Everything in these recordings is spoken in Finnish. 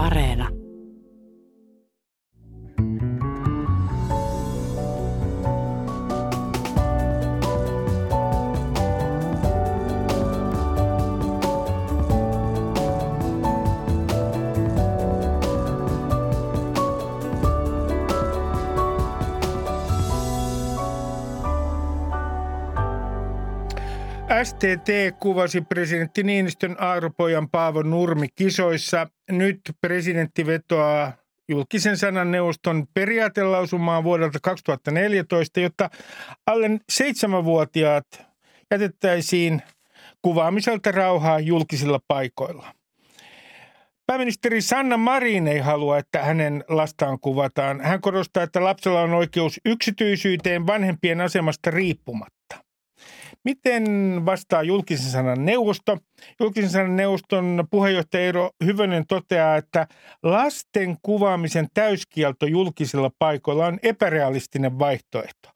Areena. STT kuvasi presidentti Niinistön Aaropojan Paavo Nurmi kisoissa. Nyt presidentti vetoaa julkisen sanan neuvoston periaatelausumaan vuodelta 2014, jotta alle seitsemänvuotiaat jätettäisiin kuvaamiselta rauhaa julkisilla paikoilla. Pääministeri Sanna Marin ei halua, että hänen lastaan kuvataan. Hän korostaa, että lapsella on oikeus yksityisyyteen vanhempien asemasta riippumatta. Miten vastaa julkisen sanan neuvosto? Julkisen sanan neuvoston puheenjohtaja Eero Hyvönen toteaa, että lasten kuvaamisen täyskielto julkisilla paikoilla on epärealistinen vaihtoehto.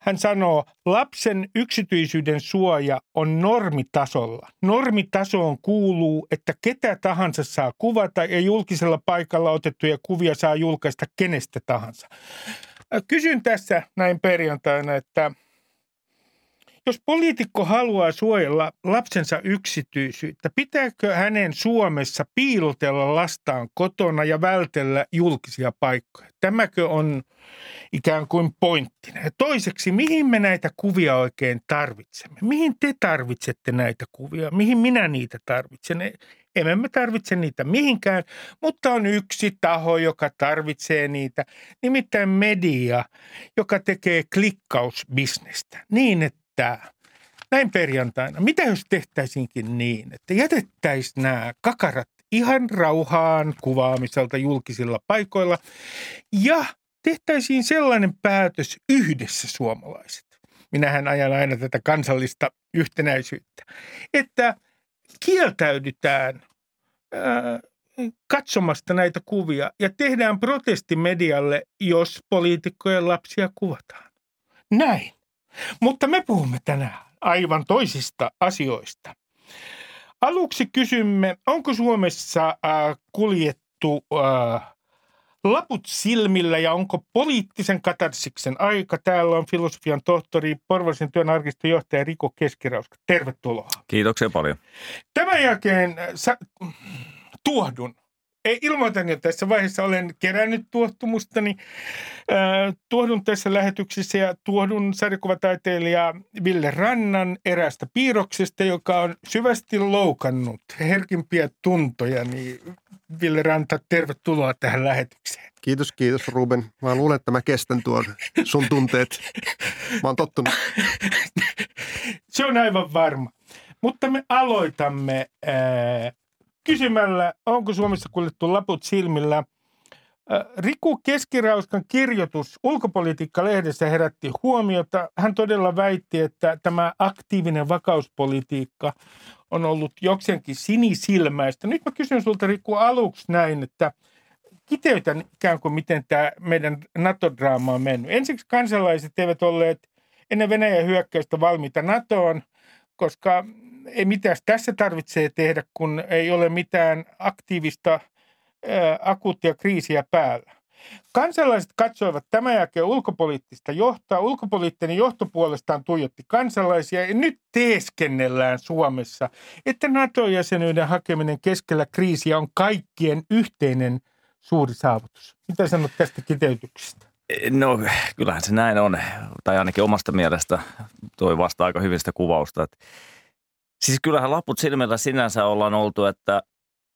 Hän sanoo, lapsen yksityisyyden suoja on normitasolla. Normitasoon kuuluu, että ketä tahansa saa kuvata ja julkisella paikalla otettuja kuvia saa julkaista kenestä tahansa. Kysyn tässä näin perjantaina, että – jos poliitikko haluaa suojella lapsensa yksityisyyttä, pitääkö hänen Suomessa piilotella lastaan kotona ja vältellä julkisia paikkoja? Tämäkö on ikään kuin pointtina? Ja toiseksi, mihin me näitä kuvia oikein tarvitsemme? Mihin te tarvitsette näitä kuvia? Mihin minä niitä tarvitsen? Emme me tarvitse niitä mihinkään, mutta on yksi taho, joka tarvitsee niitä, nimittäin media, joka tekee klikkausbisnestä niin, että riittää näin perjantaina. Mitä jos tehtäisinkin niin, että jätettäisiin nämä kakarat ihan rauhaan kuvaamiselta julkisilla paikoilla ja tehtäisiin sellainen päätös yhdessä suomalaiset. Minähän ajan aina tätä kansallista yhtenäisyyttä, että kieltäydytään ää, katsomasta näitä kuvia ja tehdään protesti medialle, jos poliitikkojen lapsia kuvataan. Näin. Mutta me puhumme tänään aivan toisista asioista. Aluksi kysymme, onko Suomessa äh, kuljettu äh, laput silmillä ja onko poliittisen katarsiksen aika? Täällä on filosofian tohtori, Porvoisen työn arkiston Riko Keskirauska. Tervetuloa. Kiitoksia paljon. Tämän jälkeen äh, sä, tuohdun ilmoitan jo tässä vaiheessa, olen kerännyt tuottumustani. Tuohdun tässä lähetyksessä ja tuohdun sarjakuvataiteilija Ville Rannan erästä piirroksesta, joka on syvästi loukannut herkimpiä tuntoja. Niin Ville Ranta, tervetuloa tähän lähetykseen. Kiitos, kiitos Ruben. Mä luulen, että mä kestän tuon sun tunteet. Mä oon tottunut. Se on aivan varma. Mutta me aloitamme äh, kysymällä, onko Suomessa kuljettu laput silmillä. Riku Keskirauskan kirjoitus Ulkopolitiikka-lehdessä herätti huomiota. Hän todella väitti, että tämä aktiivinen vakauspolitiikka on ollut jokseenkin sinisilmäistä. Nyt mä kysyn sulta Riku aluksi näin, että kiteytän ikään kuin miten tämä meidän NATO-draama on mennyt. Ensiksi kansalaiset eivät olleet ennen Venäjän hyökkäystä valmiita NATOon, koska ei mitään tässä tarvitsee tehdä, kun ei ole mitään aktiivista ää, akuuttia kriisiä päällä. Kansalaiset katsoivat tämän jälkeen ulkopoliittista johtoa. Ulkopoliittinen johto puolestaan tuijotti kansalaisia ja nyt teeskennellään Suomessa, että NATO-jäsenyyden hakeminen keskellä kriisiä on kaikkien yhteinen suuri saavutus. Mitä sanot tästä kiteytyksestä? No kyllähän se näin on, tai ainakin omasta mielestä toi vasta aika hyvin sitä kuvausta, että Siis kyllähän laput silmillä sinänsä ollaan oltu, että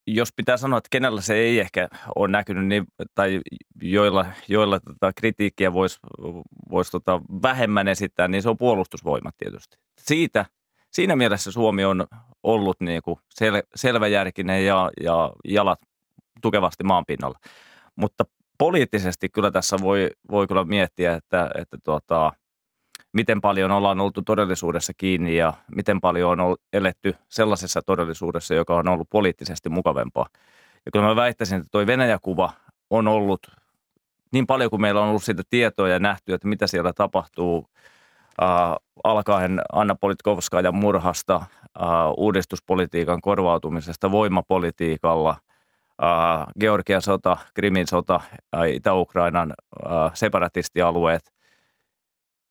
jos pitää sanoa, että kenellä se ei ehkä ole näkynyt, niin, tai joilla, joilla tota kritiikkiä voisi vois tota vähemmän esittää, niin se on puolustusvoimat tietysti. Siitä, siinä mielessä Suomi on ollut niin kuin sel, selväjärkinen ja, ja jalat tukevasti maan pinnalla. Mutta poliittisesti kyllä tässä voi, voi kyllä miettiä, että, että tuota, miten paljon ollaan oltu todellisuudessa kiinni ja miten paljon on eletty sellaisessa todellisuudessa, joka on ollut poliittisesti mukavempaa. Ja kyllä mä väittäisin, että tuo Venäjä-kuva on ollut niin paljon kuin meillä on ollut siitä tietoa ja nähty, että mitä siellä tapahtuu äh, alkaen Anna Politkovskajan murhasta, äh, uudistuspolitiikan korvautumisesta voimapolitiikalla, Georgian sota, Krimin sota, Itä-Ukrainan separatistialueet.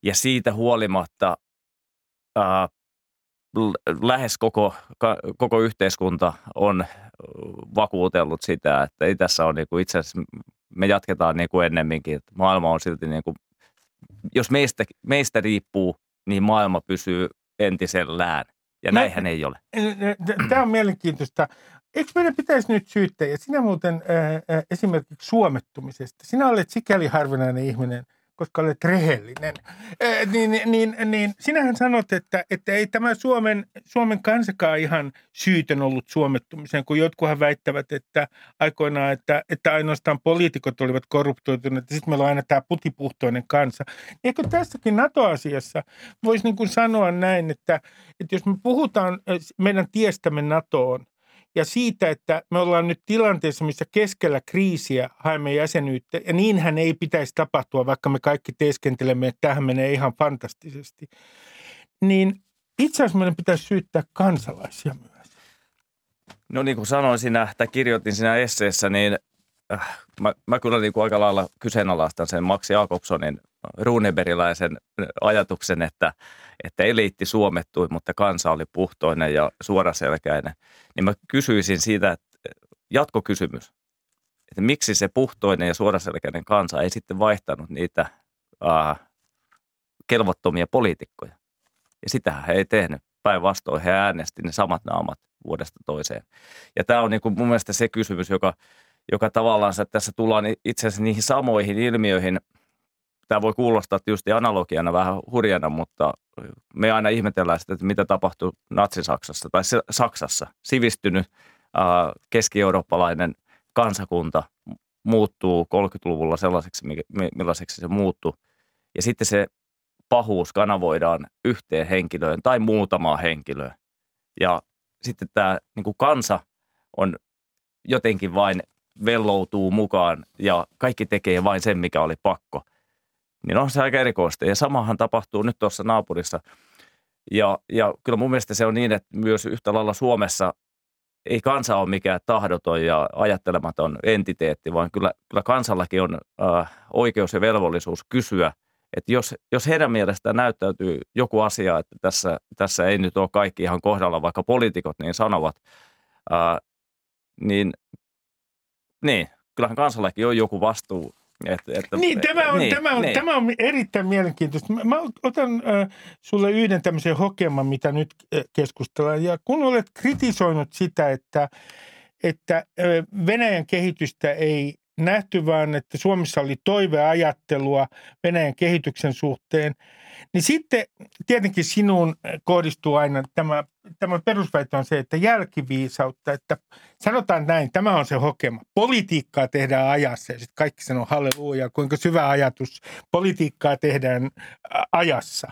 Ja siitä huolimatta lähes koko, koko yhteiskunta on vakuutellut sitä, että ei tässä on niin kuin itse asiassa, me jatketaan niin kuin ennemminkin, että maailma on silti niin kuin, jos meistä, meistä riippuu, niin maailma pysyy entisellään. Ja näinhän ei ole. Tämä on mielenkiintoista. Eikö meidän pitäisi nyt syyttää, ja sinä muuten esimerkiksi suomettumisesta, sinä olet sikäli harvinainen ihminen – koska olet rehellinen, ee, niin, niin, niin sinähän sanot, että, että ei tämä Suomen, Suomen kansakaan ihan syytön ollut suomettumiseen, kun jotkuhan väittävät, että aikoinaan, että, että ainoastaan poliitikot olivat korruptoituneet, ja sitten meillä on aina tämä putipuhtoinen kansa. Eikö tässäkin NATO-asiassa voisi niin sanoa näin, että, että jos me puhutaan meidän tiestämme NATOon, ja siitä, että me ollaan nyt tilanteessa, missä keskellä kriisiä haemme jäsenyyttä, ja niinhän ei pitäisi tapahtua, vaikka me kaikki teeskentelemme, että tähän menee ihan fantastisesti, niin itse asiassa meidän pitäisi syyttää kansalaisia myös. No niin kuin sanoin siinä, tai kirjoitin siinä esseessä, niin äh, mä, mä kyllä niin kuin aika lailla kyseenalaistan sen Max Jakobsonin ruuneberiläisen ajatuksen, että, että eliitti suomettui, mutta kansa oli puhtoinen ja suoraselkäinen. Niin mä kysyisin siitä, että jatkokysymys, että miksi se puhtoinen ja suoraselkäinen kansa ei sitten vaihtanut niitä ää, kelvottomia poliitikkoja. Ja sitähän he ei tehnyt. Päinvastoin he äänesti ne samat naamat vuodesta toiseen. Ja tämä on niin kuin mun mielestä se kysymys, joka, joka tavallaan tässä tullaan itse asiassa niihin samoihin ilmiöihin – tämä voi kuulostaa tietysti analogiana vähän hurjana, mutta me aina ihmetellään sitä, että mitä tapahtui Natsi-Saksassa tai Saksassa. Sivistynyt keski-eurooppalainen kansakunta muuttuu 30-luvulla sellaiseksi, millaiseksi se muuttuu. Ja sitten se pahuus kanavoidaan yhteen henkilöön tai muutamaan henkilöön. Ja sitten tämä niin kuin kansa on jotenkin vain velloutuu mukaan ja kaikki tekee vain sen, mikä oli pakko niin on se aika erikoista. Ja samahan tapahtuu nyt tuossa naapurissa. Ja, ja kyllä mun mielestä se on niin, että myös yhtä lailla Suomessa ei kansa ole mikään tahdoton ja ajattelematon entiteetti, vaan kyllä, kyllä kansallakin on äh, oikeus ja velvollisuus kysyä, että jos, jos heidän mielestään näyttäytyy joku asia, että tässä, tässä ei nyt ole kaikki ihan kohdalla, vaikka poliitikot niin sanovat, äh, niin, niin kyllähän kansallakin on joku vastuu et, että, niin, tämä on, niin, tämä, on, niin. tämä on erittäin mielenkiintoista. Mä, mä otan äh, sulle yhden tämmöisen hokeman, mitä nyt äh, keskustellaan. Ja kun olet kritisoinut sitä, että, että äh, Venäjän kehitystä ei nähty, vaan että Suomessa oli toiveajattelua Venäjän kehityksen suhteen, niin sitten tietenkin sinuun kohdistuu aina tämä tämä perusväite on se, että jälkiviisautta, että sanotaan näin, tämä on se hokema. Politiikkaa tehdään ajassa ja sitten kaikki sanoo halleluja, kuinka syvä ajatus. Politiikkaa tehdään ajassa.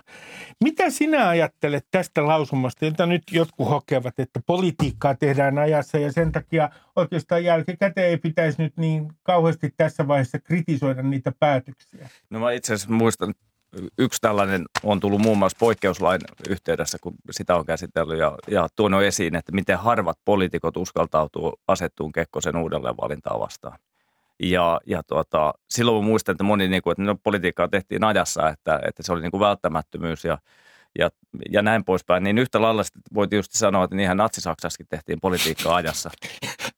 Mitä sinä ajattelet tästä lausumasta, jota nyt jotkut hokevat, että politiikkaa tehdään ajassa ja sen takia oikeastaan jälkikäteen ei pitäisi nyt niin kauheasti tässä vaiheessa kritisoida niitä päätöksiä? No mä itse asiassa muistan yksi tällainen on tullut muun muassa poikkeuslain yhteydessä, kun sitä on käsitellyt ja, ja tuonut esiin, että miten harvat poliitikot uskaltautuu asettuun Kekkosen uudelleen valintaa vastaan. Ja, ja tuota, silloin muistan, että moni, niin kuin, että no, politiikkaa tehtiin ajassa, että, että se oli niin kuin välttämättömyys ja, ja, ja näin poispäin. Niin yhtä lailla voi tietysti sanoa, että niinhän Natsi-Saksassakin tehtiin politiikkaa ajassa.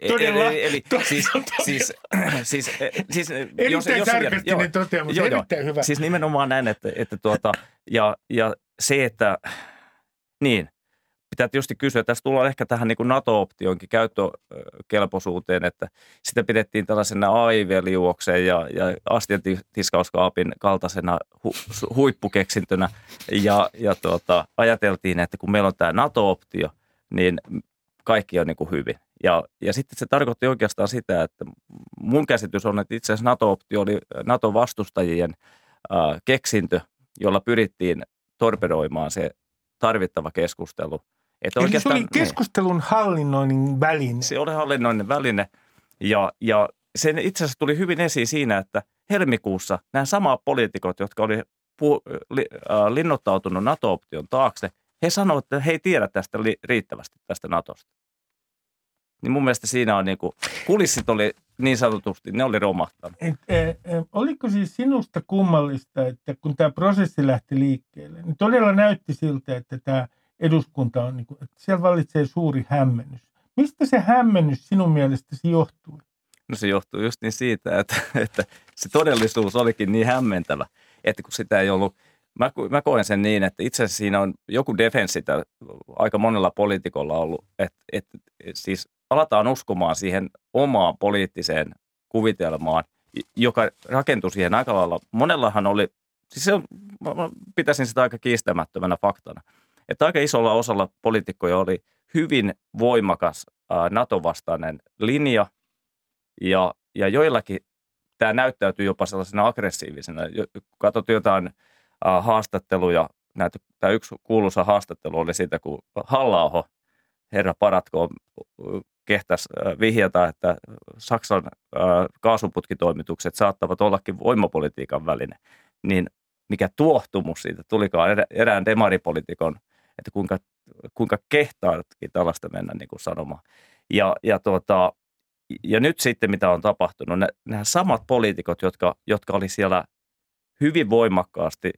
Todella. Eli, eli siis, siis, siis, siis, erittäin jos, jos, sarkastinen toteamus, joo, erittäin hyvä. Siis nimenomaan näin, että, että tuota, ja, ja se, että niin, pitää tietysti kysyä, tässä tullaan ehkä tähän niin NATO-optionkin käyttökelpoisuuteen, että sitä pidettiin tällaisena aiveliuokseen ja, ja astiatiskauskaapin kaltaisena hu, huippukeksintönä ja, ja tuota, ajateltiin, että kun meillä on tämä NATO-optio, niin kaikki on niin kuin hyvin. Ja, ja sitten se tarkoitti oikeastaan sitä, että mun käsitys on, että itse asiassa NATO-optio oli NATO-vastustajien äh, keksintö, jolla pyrittiin torpedoimaan se tarvittava keskustelu. Että Eli se oli niin. keskustelun niin, hallinnoinnin väline. Se oli hallinnoinnin väline ja, ja se itse asiassa tuli hyvin esiin siinä, että helmikuussa nämä samat poliitikot, jotka oli pu, li, äh, linnoittautunut NATO-option taakse, he sanoivat, että he ei tiedä tästä riittävästi tästä NATOsta. Niin mun mielestä siinä on niin kuin, kulissit oli niin sanotusti, ne oli romahtanut. Et, e, e, oliko siis sinusta kummallista, että kun tämä prosessi lähti liikkeelle, niin todella näytti siltä, että tämä eduskunta on, niin kuin, että siellä valitsee suuri hämmennys. Mistä se hämmennys sinun mielestäsi johtui? No se johtuu just niin siitä, että, että se todellisuus olikin niin hämmentävä, että kun sitä ei ollut, mä, mä koen sen niin, että itse asiassa siinä on joku defenssi aika monella poliitikolla ollut, että, että siis alataan uskomaan siihen omaan poliittiseen kuvitelmaan, joka rakentui siihen aika lailla. Monellahan oli, siis se, mä pitäisin sitä aika kiistämättömänä faktana, että aika isolla osalla poliitikkoja oli hyvin voimakas NATO-vastainen linja – ja, ja joillakin tämä näyttäytyy jopa sellaisena aggressiivisena. Katsot jotain äh, haastatteluja, näitä, tämä yksi kuuluisa haastattelu oli siitä, kun halla herra Paratko, kehtäisi vihjata, että Saksan äh, kaasuputkitoimitukset saattavat ollakin voimapolitiikan väline, niin mikä tuohtumus siitä tulikaan erään demaripolitiikon, että kuinka, kuinka kehtaatkin tällaista mennä niin kuin sanomaan. Ja, ja tuota, ja nyt sitten mitä on tapahtunut, ne, nämä samat poliitikot, jotka, jotka oli siellä hyvin voimakkaasti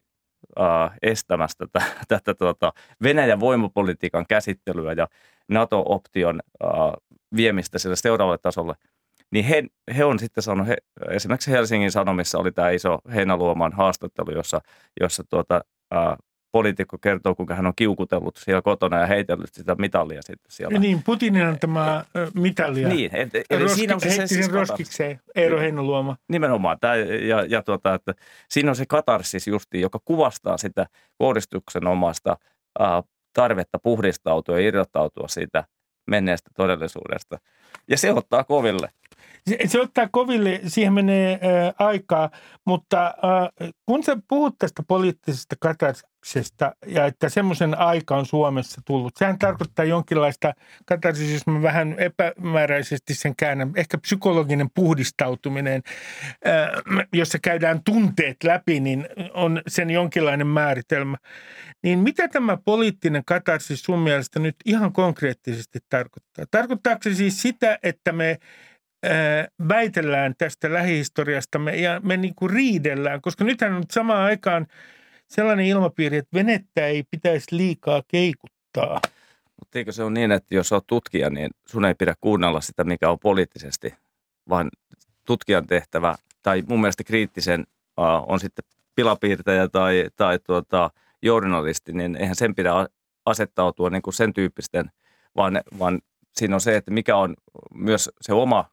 estämästä tätä, tätä tuota, Venäjän voimapolitiikan käsittelyä ja NATO-option äh, viemistä sille seuraavalle tasolle, niin he, he on sitten sanonut, he, esimerkiksi Helsingin Sanomissa oli tämä iso Heinaluoman haastattelu, jossa, jossa tuota, äh, poliitikko kertoo, kuinka hän on kiukutellut siellä kotona ja heitellyt sitä mitalia sitten siellä. Niin, Putinin on tämä mitalia. Niin, et, eli Roski, siinä on se, se sen siis roskikseen, Eero Heinoluoma. Nimenomaan. Tämä, ja, ja tuota, että siinä on se katarsis justi, joka kuvastaa sitä kohdistuksen omasta äh, tarvetta puhdistautua ja irrottautua siitä menneestä todellisuudesta. Ja se ottaa koville. Se, se ottaa koville, siihen menee ä, aikaa, mutta ä, kun sä puhut tästä poliittisesta katarsiksesta ja että semmoisen aika on Suomessa tullut, sehän tarkoittaa jonkinlaista katarsista, jos mä vähän epämääräisesti sen käännän, ehkä psykologinen puhdistautuminen, ä, jossa käydään tunteet läpi, niin on sen jonkinlainen määritelmä. Niin mitä tämä poliittinen katarsis sun mielestä nyt ihan konkreettisesti tarkoittaa? Tarkoittaako se siis sitä, että me väitellään tästä lähihistoriastamme ja me niin kuin riidellään, koska nythän on samaan aikaan sellainen ilmapiiri, että venettä ei pitäisi liikaa keikuttaa. Mutta eikö se ole niin, että jos olet tutkija, niin sun ei pidä kuunnella sitä, mikä on poliittisesti, vaan tutkijan tehtävä, tai mun mielestä kriittisen on sitten pilapiirtäjä tai, tai tuota, journalisti, niin eihän sen pidä asettautua niin kuin sen tyyppisten, vaan, vaan siinä on se, että mikä on myös se oma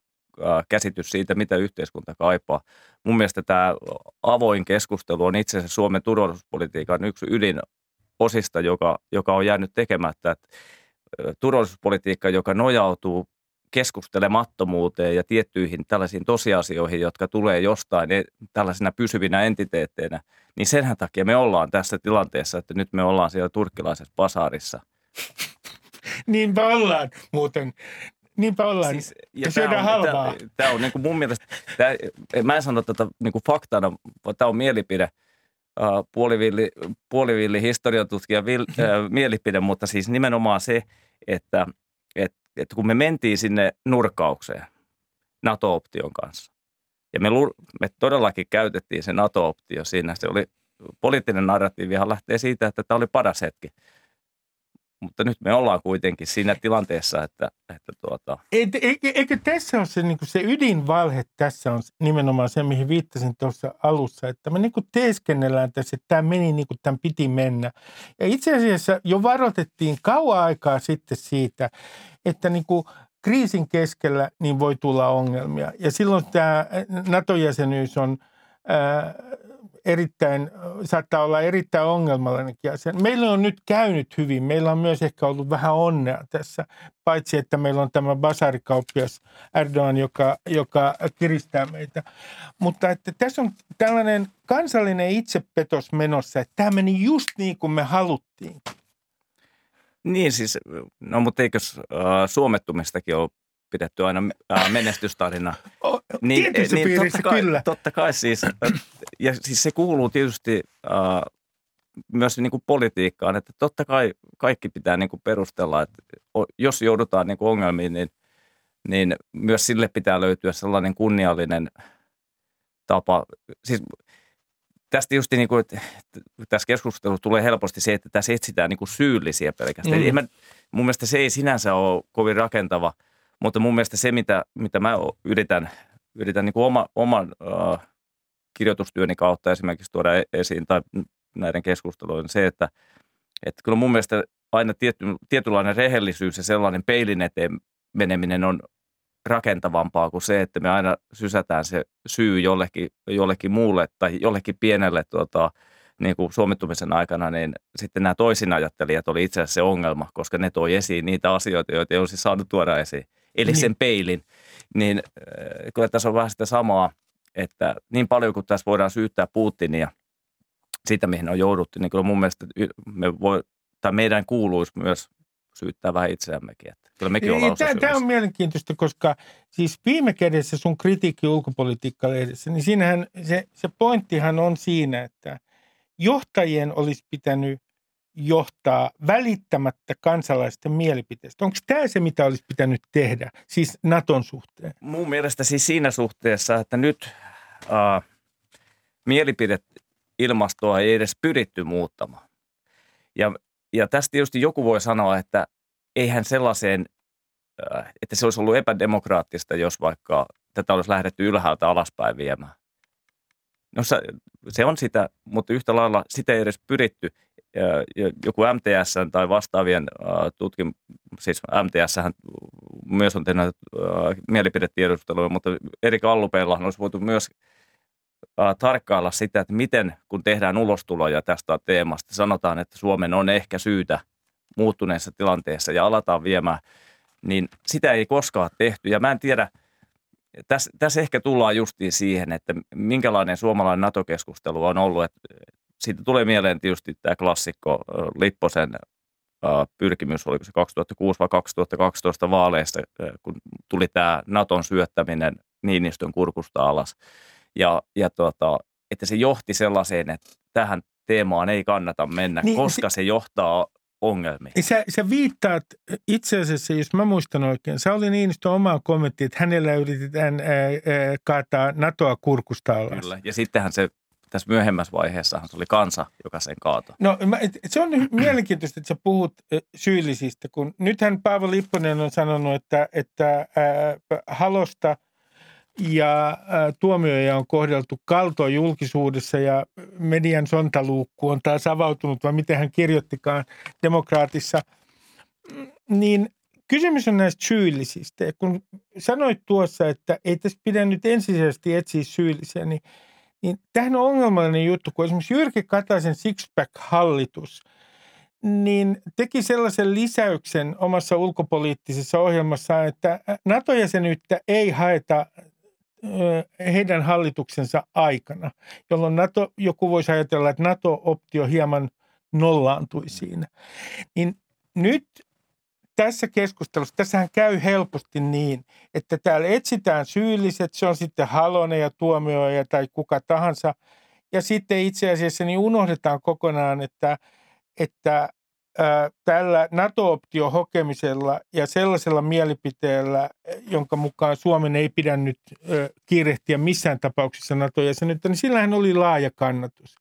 käsitys siitä, mitä yhteiskunta kaipaa. Mun mielestä tämä avoin keskustelu on itse asiassa Suomen turvallisuuspolitiikan yksi ydin osista, joka, joka on jäänyt tekemättä. Että turvallisuuspolitiikka, joka nojautuu keskustelemattomuuteen ja tiettyihin tällaisiin tosiasioihin, jotka tulee jostain e, tällaisina pysyvinä entiteetteinä, niin senhän takia me ollaan tässä tilanteessa, että nyt me ollaan siellä turkkilaisessa basaarissa. Niinpä ollaan muuten. Niinpä ollaan. Siis, ja, ja syödään halvaa. Tämä on niin kuin mun mielestä, tää, mä en sano tätä niin kuin faktana, vaan tämä on mielipide, uh, puolivilli, puolivilli historiatutkija vil, uh, mielipide, mutta siis nimenomaan se, että, että, että kun me mentiin sinne nurkaukseen NATO-option kanssa, ja me, me todellakin käytettiin se NATO-optio siinä, se oli, poliittinen narratiivihan lähtee siitä, että tämä oli paras hetki – mutta nyt me ollaan kuitenkin siinä tilanteessa, että, että tuota... Eikö, eikö tässä ole se, niin se ydinvalhe tässä on nimenomaan se, mihin viittasin tuossa alussa, että me niin teeskennellään tässä, että tämä meni niin kuin tämän piti mennä. Ja itse asiassa jo varoitettiin kauan aikaa sitten siitä, että niin kuin kriisin keskellä niin voi tulla ongelmia. Ja silloin tämä NATO-jäsenyys on... Ää, erittäin, saattaa olla erittäin ongelmallinen asia. Meillä on nyt käynyt hyvin. Meillä on myös ehkä ollut vähän onnea tässä, paitsi että meillä on tämä basarikauppias Erdogan, joka, joka kiristää meitä. Mutta että tässä on tällainen kansallinen itsepetos menossa, että tämä meni just niin kuin me haluttiin. Niin siis, no mutta eikö äh, suomettumistakin ole pidetty aina äh, menestystarina. Oh, niin, niin totta kai, kyllä. Totta kai siis, ja siis se kuuluu tietysti äh, myös niin kuin politiikkaan, että totta kai kaikki pitää niin kuin perustella, että jos joudutaan niin kuin ongelmiin, niin niin myös sille pitää löytyä sellainen kunniallinen tapa. Siis tästä just niin kuin, että tässä keskustelussa tulee helposti se, että tässä etsitään niin kuin syyllisiä pelkästään. Mm. Mä, mun mielestä se ei sinänsä ole kovin rakentava, mutta mun mielestä se, mitä, mitä mä yritän, yritän niin kuin oma, oman uh, kirjoitustyöni kautta esimerkiksi tuoda e-, esiin tai näiden keskustelujen se, että, että kyllä mun mielestä aina tietty, tietynlainen rehellisyys ja sellainen peilin eteen meneminen on rakentavampaa kuin se, että me aina sysätään se syy jollekin, jollekin muulle tai jollekin pienelle tuota, niin kuin suomittumisen aikana, niin sitten nämä toisinajattelijat oli itse asiassa se ongelma, koska ne toi esiin niitä asioita, joita ei olisi saanut tuoda esiin. Eli niin. sen peilin. Niin äh, kyllä tässä on vähän sitä samaa, että niin paljon kuin tässä voidaan syyttää Putinia siitä, mihin on jouduttu, niin kyllä mun mielestä me voi, tai meidän kuuluisi myös syyttää vähän itseämmekin. Että kyllä mekin ollaan tämä, tämä on mielenkiintoista, koska siis viime kädessä sun kritiikki ulkopolitiikka-lehdessä, niin siinähän se, se pointtihan on siinä, että johtajien olisi pitänyt johtaa välittämättä kansalaisten mielipiteestä. Onko tämä se, mitä olisi pitänyt tehdä, siis Naton suhteen? Mun mielestä siis siinä suhteessa, että nyt äh, mielipideilmastoa ei edes pyritty muuttamaan. Ja ja tästä tietysti joku voi sanoa, että eihän sellaiseen, äh, että se olisi ollut epädemokraattista, jos vaikka tätä olisi lähdetty ylhäältä alaspäin viemään. No se, se on sitä, mutta yhtä lailla sitä ei edes pyritty. Joku MTS tai vastaavien äh, tutkim, siis MTS myös on tehnyt mielipidetiedusteluja, mutta eri kallupeilla olisi voitu myös tarkkailla sitä, että miten kun tehdään ulostuloja tästä teemasta, sanotaan, että Suomen on ehkä syytä muuttuneessa tilanteessa ja aletaan viemään, niin sitä ei koskaan tehty. Ja mä en tiedä, tässä, tässä ehkä tullaan justiin siihen, että minkälainen suomalainen NATO-keskustelu on ollut. Että siitä tulee mieleen tietysti tämä klassikko Lipposen pyrkimys, oliko se 2006 vai 2012 vaaleista, kun tuli tämä Naton syöttäminen Niinistön kurkusta alas – ja, ja tuota, että se johti sellaiseen, että tähän teemaan ei kannata mennä, niin, koska se, se johtaa ongelmiin. Niin sä, sä viittaat itse asiassa, jos mä muistan oikein, se oli Niinistön oma kommentti, että hänellä yritetään ää, ää, kaataa NATOa kurkusta alas. Kyllä, ja sittenhän se tässä myöhemmässä vaiheessa se oli kansa, joka sen kaatoi. No se on mielenkiintoista, että sä puhut syyllisistä, kun nythän Paavo Lipponen on sanonut, että, että ää, Halosta – ja tuomioja on kohdeltu kaltoon julkisuudessa ja median sontaluukku on taas avautunut, vai miten hän kirjoittikaan demokraatissa. Niin kysymys on näistä syyllisistä. Kun sanoit tuossa, että ei tässä pidä nyt ensisijaisesti etsiä syyllisiä, niin, niin tähän on ongelmallinen juttu, kun esimerkiksi Jyrki Kataisen Sixpack-hallitus – niin teki sellaisen lisäyksen omassa ulkopoliittisessa ohjelmassaan, että NATO-jäsenyyttä ei haeta heidän hallituksensa aikana, jolloin NATO, joku voisi ajatella, että NATO-optio hieman nollaantui siinä. Niin nyt tässä keskustelussa, tässähän käy helposti niin, että täällä etsitään syylliset, se on sitten Halonen ja Tuomioja tai kuka tahansa, ja sitten itse asiassa niin unohdetaan kokonaan, että, että tällä NATO-option hokemisella ja sellaisella mielipiteellä, jonka mukaan Suomen ei pidä nyt kiirehtiä missään tapauksessa NATO-jäsenyyttä, niin sillähän oli laaja kannatus.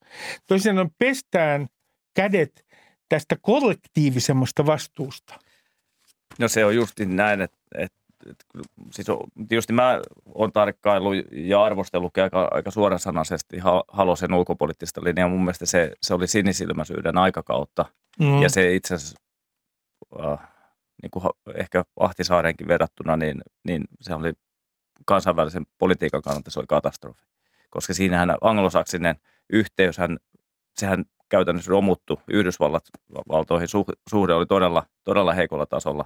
Toisin pestään kädet tästä kollektiivisemmasta vastuusta. No se on just näin, että, että, että siis on, tietysti mä olen tarkkailu ja arvostellut aika, aika suorasanaisesti Halosen ulkopoliittista linjaa. Mun mielestä se, se oli sinisilmäisyyden aikakautta – Mm. Ja se itse asiassa äh, niin kuin ehkä Ahtisaarenkin verrattuna, niin, niin se oli kansainvälisen politiikan kannalta se oli katastrofi. Koska siinähän anglosaksinen yhteys, hän, sehän käytännössä romuttu Yhdysvaltoihin, suhde oli todella, todella heikolla tasolla.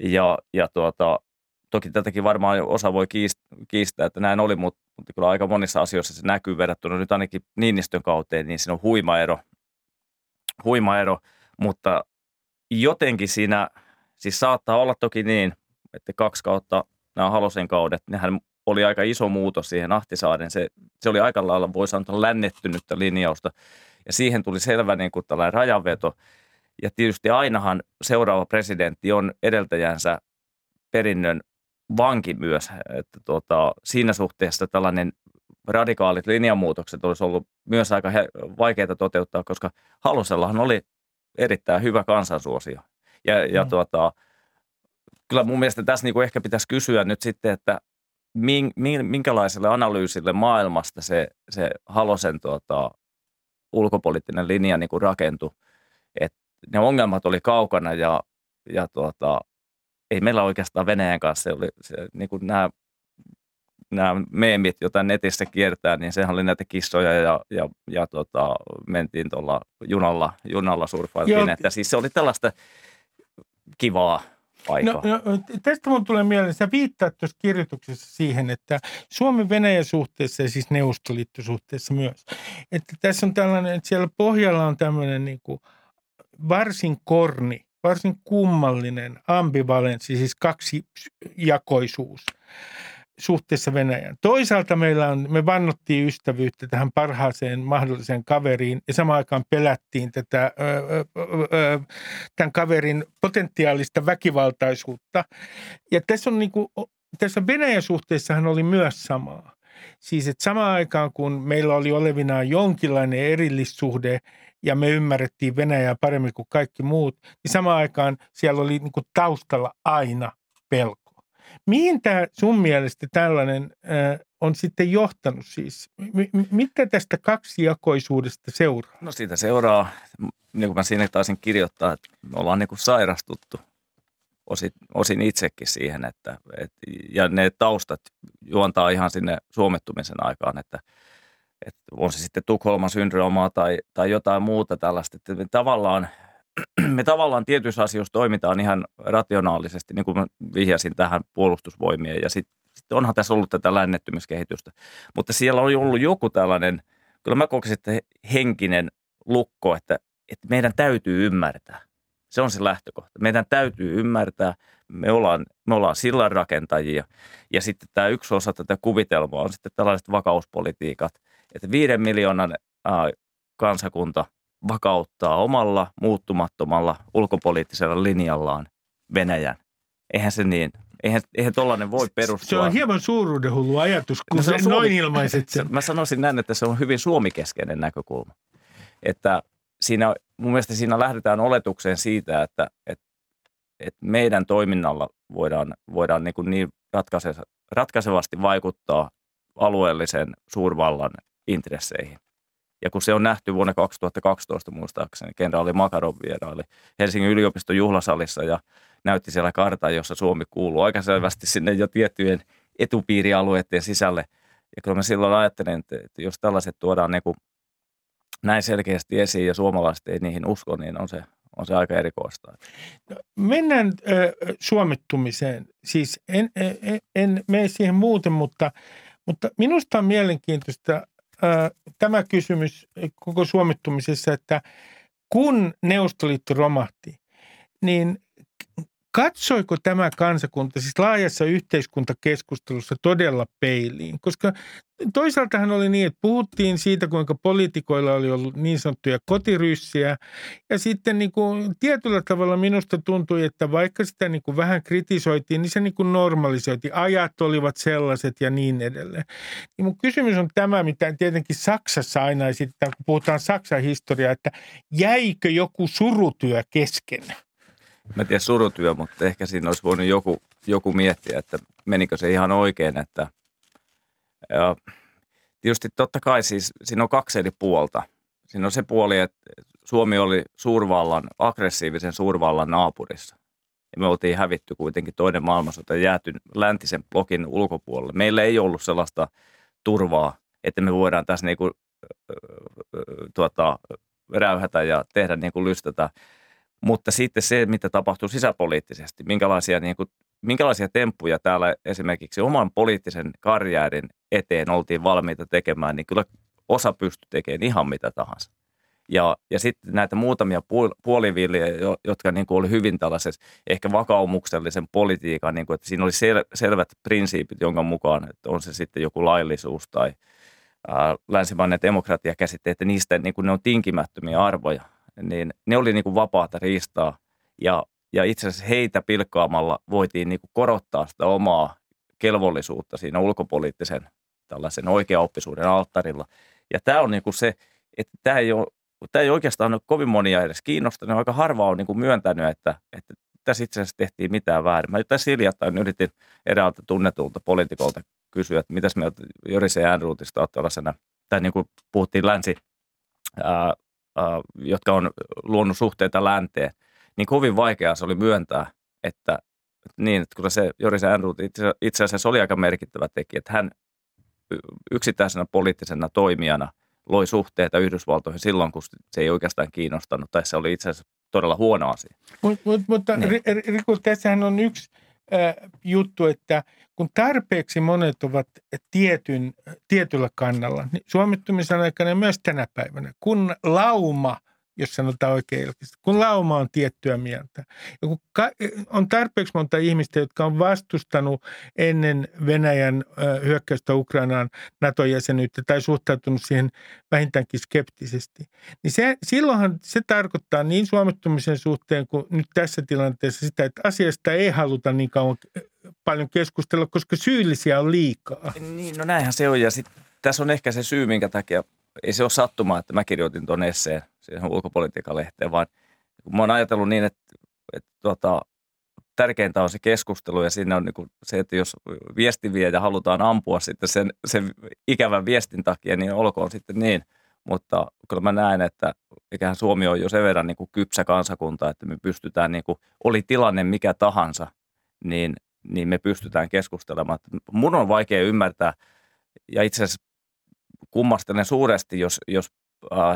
Ja, ja tuota, toki tätäkin varmaan osa voi kiistää, että näin oli, mutta, mutta kyllä aika monissa asioissa se näkyy verrattuna nyt ainakin Niinistön kauteen, niin siinä on huima ero huima ero, mutta jotenkin siinä, siis saattaa olla toki niin, että kaksi kautta nämä Halosen kaudet, nehän oli aika iso muutos siihen Ahtisaaren. Se, se oli aika lailla, voi sanoa, lännettynyttä linjausta. Ja siihen tuli selvä niin kuin tällainen rajanveto. Ja tietysti ainahan seuraava presidentti on edeltäjänsä perinnön vanki myös. Että tuota, siinä suhteessa tällainen radikaalit linjanmuutokset olisi ollut myös aika vaikeita toteuttaa, koska Halusellahan oli erittäin hyvä kansansuosio. Ja, ja mm. tuota, kyllä mun mielestä tässä niin kuin ehkä pitäisi kysyä nyt sitten, että minkälaiselle analyysille maailmasta se, se Halosen tuota, ulkopoliittinen linja niin kuin rakentui. Et ne ongelmat oli kaukana ja, ja tuota, ei meillä oikeastaan Venäjän kanssa se oli se, niin kuin nämä, nämä meemit, joita netissä kiertää, niin sehän oli näitä kissoja ja, ja, ja tuota, mentiin tuolla junalla, junalla surfailtiin. Että siis se oli tällaista kivaa aikaa. No, no, tästä mun tulee mieleen, sä viittaat tuossa kirjoituksessa siihen, että Suomen-Venäjän suhteessa ja siis Neuvostoliittosuhteessa myös. Että tässä on tällainen, että siellä pohjalla on tämmöinen niin kuin varsin korni, varsin kummallinen ambivalenssi, siis kaksijakoisuus – suhteessa Venäjään. Toisaalta meillä on, me vannottiin ystävyyttä tähän parhaaseen mahdolliseen kaveriin ja samaan aikaan pelättiin tätä, ö, ö, ö, tämän kaverin potentiaalista väkivaltaisuutta. Ja tässä on niin kuin, tässä Venäjän suhteessahan oli myös samaa. Siis että samaan aikaan, kun meillä oli olevinaan jonkinlainen erillissuhde ja me ymmärrettiin Venäjää paremmin kuin kaikki muut, niin samaan aikaan siellä oli niin kuin taustalla aina pelko. Mihin tämä sun mielestä tällainen äh, on sitten johtanut siis? M- mitä tästä kaksijakoisuudesta seuraa? No siitä seuraa, niin kuin mä siinä taisin kirjoittaa, että me ollaan niin kuin sairastuttu osin, osin itsekin siihen, että, et, ja ne taustat juontaa ihan sinne suomettumisen aikaan, että, että on se sitten Tukholman syndroomaa tai, tai jotain muuta tällaista, että me tavallaan – me tavallaan tietyissä asioissa toimitaan ihan rationaalisesti, niin kuin mä vihjasin tähän puolustusvoimien ja sitten sit onhan tässä ollut tätä lännettymiskehitystä. Mutta siellä on ollut joku tällainen, kyllä mä kokisin, että henkinen lukko, että, että meidän täytyy ymmärtää. Se on se lähtökohta. Meidän täytyy ymmärtää, me ollaan, me ollaan sillan rakentajia. Ja sitten tämä yksi osa tätä kuvitelmaa on sitten tällaiset vakauspolitiikat, että viiden miljoonan äh, kansakunta – vakauttaa omalla muuttumattomalla ulkopoliittisella linjallaan Venäjän. Eihän se niin. Eihän, eihän tollainen voi perustua. Se on hieman suuruudenhullu ajatus, kun no se, se noin ilmaiset sen. Mä sanoisin näin, että se on hyvin suomikeskeinen näkökulma. Että siinä, mun mielestä siinä lähdetään oletukseen siitä, että, että, että meidän toiminnalla voidaan, voidaan niin, niin ratkaisevasti vaikuttaa alueellisen suurvallan intresseihin. Ja kun se on nähty vuonna 2012 muistaakseni, kenraali Makarov vieraili Helsingin yliopiston juhlasalissa ja näytti siellä kartan, jossa Suomi kuuluu aika selvästi sinne jo tiettyjen etupiirialueiden sisälle. Ja kyllä mä silloin ajattelin, että, jos tällaiset tuodaan niin kuin näin selkeästi esiin ja suomalaiset ei niihin usko, niin on se, on se aika erikoista. No, mennään äh, suomittumiseen. Siis en, en, en mene siihen muuten, mutta, mutta minusta on mielenkiintoista tämä kysymys koko suomittumisessa, että kun Neuvostoliitto romahti, niin katsoiko tämä kansakunta siis laajassa yhteiskuntakeskustelussa todella peiliin? Koska toisaaltahan oli niin, että puhuttiin siitä, kuinka poliitikoilla oli ollut niin sanottuja kotiryssiä. Ja sitten niin kuin tietyllä tavalla minusta tuntui, että vaikka sitä niin kuin vähän kritisoitiin, niin se niin kuin normalisoitiin. Ajat olivat sellaiset ja niin edelleen. Niin mun kysymys on tämä, mitä tietenkin Saksassa aina esitetään, kun puhutaan Saksan historiaa, että jäikö joku surutyö kesken? Mä tiedän surutyö, mutta ehkä siinä olisi voinut joku, joku miettiä, että menikö se ihan oikein, että ja tietysti totta kai siis siinä on kaksi eri puolta. Siinä on se puoli, että Suomi oli suurvallan, aggressiivisen suurvallan naapurissa. Ja me oltiin hävitty kuitenkin toinen maailmansota jääty läntisen blokin ulkopuolelle. Meillä ei ollut sellaista turvaa, että me voidaan tässä niinku, tuota, räyhätä ja tehdä niin kuin lystetä mutta sitten se, mitä tapahtuu sisäpoliittisesti, minkälaisia, niin kuin, minkälaisia temppuja täällä esimerkiksi oman poliittisen karjäärin eteen oltiin valmiita tekemään, niin kyllä osa pystyi tekemään ihan mitä tahansa. Ja, ja sitten näitä muutamia puol- puolivilliä, jotka niin kuin oli hyvin tällaisessa ehkä vakaumuksellisen politiikan, niin kuin, että siinä oli sel- selvät prinsiipit, jonka mukaan, että on se sitten joku laillisuus tai ää, länsimainen demokratia käsite, että niistä niin kuin ne on tinkimättömiä arvoja niin ne oli niin kuin vapaata riistaa. Ja ja itse asiassa heitä pilkkaamalla voitiin niin kuin korottaa sitä omaa kelvollisuutta siinä ulkopoliittisen tällaisen oikeaoppisuuden alttarilla. Ja tämä on niin kuin se, että tämä ei, ole, tämä ei oikeastaan ole kovin monia edes kiinnostanut. Aika harva on niin kuin myöntänyt, että, että tässä itse asiassa tehtiin mitään väärin. Mä tässä hiljattain yritin eräältä tunnetulta poliitikolta kysyä, että mitäs Jori C. Andrewtista on tällaisena, tai niin kuin puhuttiin länsi, jotka on luonut suhteita länteen, niin kovin vaikeaa se oli myöntää, että, niin, että kyllä se Jori C. Andrew itse, itse asiassa oli aika merkittävä tekijä, että hän yksittäisenä poliittisena toimijana loi suhteita Yhdysvaltoihin silloin, kun se ei oikeastaan kiinnostanut, tai se oli itse asiassa todella huono asia. Mut, mut, mutta niin. Riku, tässähän on yksi äh, juttu, että kun tarpeeksi monet ovat tietyn, tietyllä kannalla, niin suomittumisen aikana myös tänä päivänä, kun lauma – jos sanotaan oikein ilkeästi, kun lauma on tiettyä mieltä. Ja kun on tarpeeksi monta ihmistä, jotka on vastustanut ennen Venäjän hyökkäystä Ukrainaan NATO-jäsenyyttä tai suhtautunut siihen vähintäänkin skeptisesti, niin se, silloinhan se tarkoittaa niin suomittumisen suhteen kuin nyt tässä tilanteessa sitä, että asiasta ei haluta niin kauan paljon keskustella, koska syyllisiä on liikaa. Niin, no näinhän se on ja sit, tässä on ehkä se syy, minkä takia ei se ole sattumaa, että mä kirjoitin tuon esseen siihen ulkopolitiikan lehteen, vaan mä oon ajatellut niin, että, että tuota, tärkeintä on se keskustelu ja siinä on niin se, että jos viesti vie ja halutaan ampua sitten sen, sen ikävän viestin takia, niin olkoon sitten niin. Mutta kyllä mä näen, että ikään Suomi on jo sen verran niin kuin kypsä kansakunta, että me pystytään, niin kuin, oli tilanne mikä tahansa, niin, niin me pystytään keskustelemaan. Mun on vaikea ymmärtää, ja itse asiassa kummastelen suuresti, jos, jos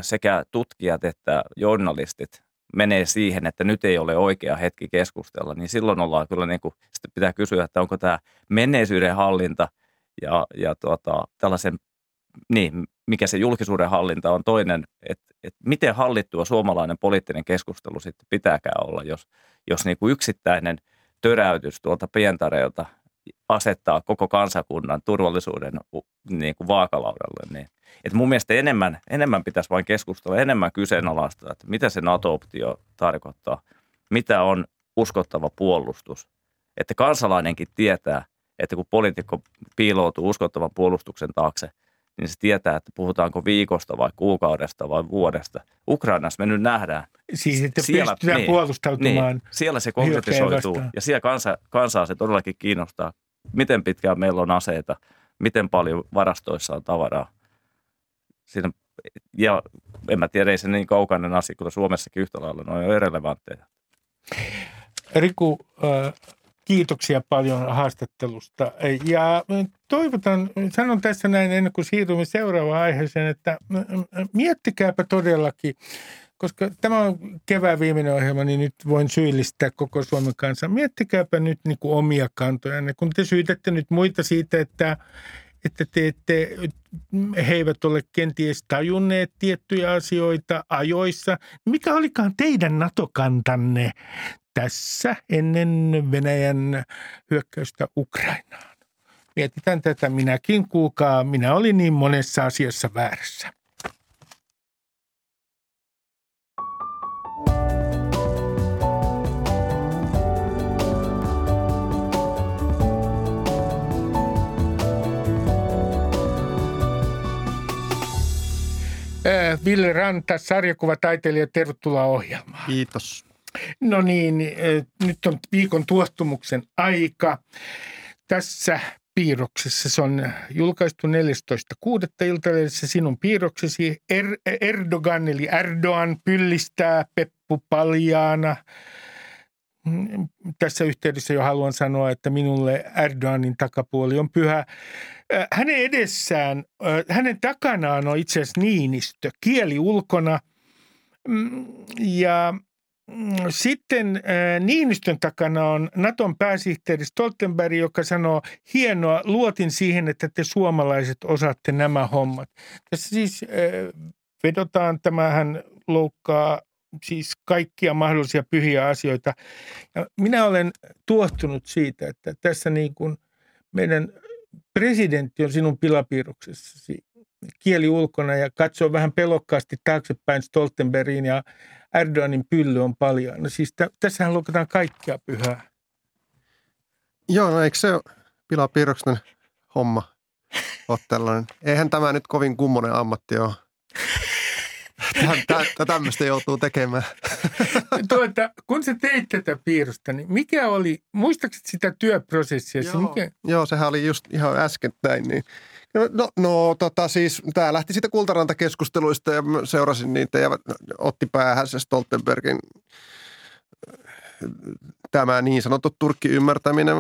sekä tutkijat että journalistit menee siihen, että nyt ei ole oikea hetki keskustella, niin silloin ollaan kyllä niin kuin, sitten pitää kysyä, että onko tämä menneisyyden hallinta ja, ja tuota, tällaisen, niin, mikä se julkisuuden hallinta on toinen, että, että miten hallittua suomalainen poliittinen keskustelu sitten pitääkään olla, jos, jos niin kuin yksittäinen töräytys tuolta pientareilta asettaa koko kansakunnan turvallisuuden niin kuin vaakalaudalle. Niin. Et mun mielestä enemmän, enemmän pitäisi vain keskustella, enemmän kyseenalaistaa, että mitä se NATO-optio tarkoittaa, mitä on uskottava puolustus. Että kansalainenkin tietää, että kun poliitikko piiloutuu uskottavan puolustuksen taakse, niin se tietää, että puhutaanko viikosta vai kuukaudesta vai vuodesta. Ukrainassa me nyt nähdään. Siis, että siellä, pystytään niin, puolustautumaan. Niin, siellä se konkretisoituu ja siellä kansa, kansaa se todellakin kiinnostaa, miten pitkään meillä on aseita, miten paljon varastoissa on tavaraa. Siinä, ja en mä tiedä, ei se niin kaukainen asia, kuin Suomessakin yhtä lailla, ne on irrelevantteja. Riku, kiitoksia paljon haastattelusta. Ja toivotan, sanon tässä näin ennen kuin siirrymme seuraavaan aiheeseen, että miettikääpä todellakin, koska tämä on kevään viimeinen ohjelma, niin nyt voin syyllistää koko Suomen kanssa. Miettikääpä nyt niin kuin omia kantojanne, kun te syytätte nyt muita siitä, että, että te, te, he eivät ole kenties tajunneet tiettyjä asioita ajoissa. Mikä olikaan teidän NATO-kantanne tässä ennen Venäjän hyökkäystä Ukrainaan? Mietitään tätä minäkin, kuulkaa, minä olin niin monessa asiassa väärässä. Ville Ranta, sarjakuvataiteilija, tervetuloa ohjelmaan. Kiitos. No niin, nyt on viikon tuostumuksen aika. Tässä piirroksessa, se on julkaistu 14.6. iltalehdessä sinun piirroksesi. Er- Erdogan eli Erdogan pyllistää Peppu Paljaana. Tässä yhteydessä jo haluan sanoa, että minulle Erdoganin takapuoli on pyhä. Hänen edessään, hänen takanaan on itse asiassa Niinistö, kieli ulkona. Mm, ja mm, sitten Niinistön takana on Naton pääsihteeri Stoltenberg, joka sanoo, hienoa, luotin siihen, että te suomalaiset osaatte nämä hommat. Tässä siis vedotaan, tämähän loukkaa siis kaikkia mahdollisia pyhiä asioita. Ja minä olen tuottunut siitä, että tässä niin kuin meidän presidentti on sinun pilapiirroksessasi kieli ulkona ja katsoo vähän pelokkaasti taaksepäin Stoltenbergin ja Erdoganin pylly on paljon. No siis t- tässähän luketaan kaikkia pyhää. Joo, no eikö se ole pilapiirroksen homma ole tällainen? Eihän tämä nyt kovin kummonen ammatti ole. Tämmöistä joutuu tekemään. Tuota, kun sä teit tätä piirrosta, niin mikä oli, muistaaksä sitä työprosessia? Joo, mikä? joo, sehän oli just ihan äskettäin. Niin. No, no, no tota siis, tämä lähti siitä kultarantakeskusteluista ja seurasin niitä ja otti päähän se Stoltenbergin tämä niin sanottu Turkki-ymmärtäminen.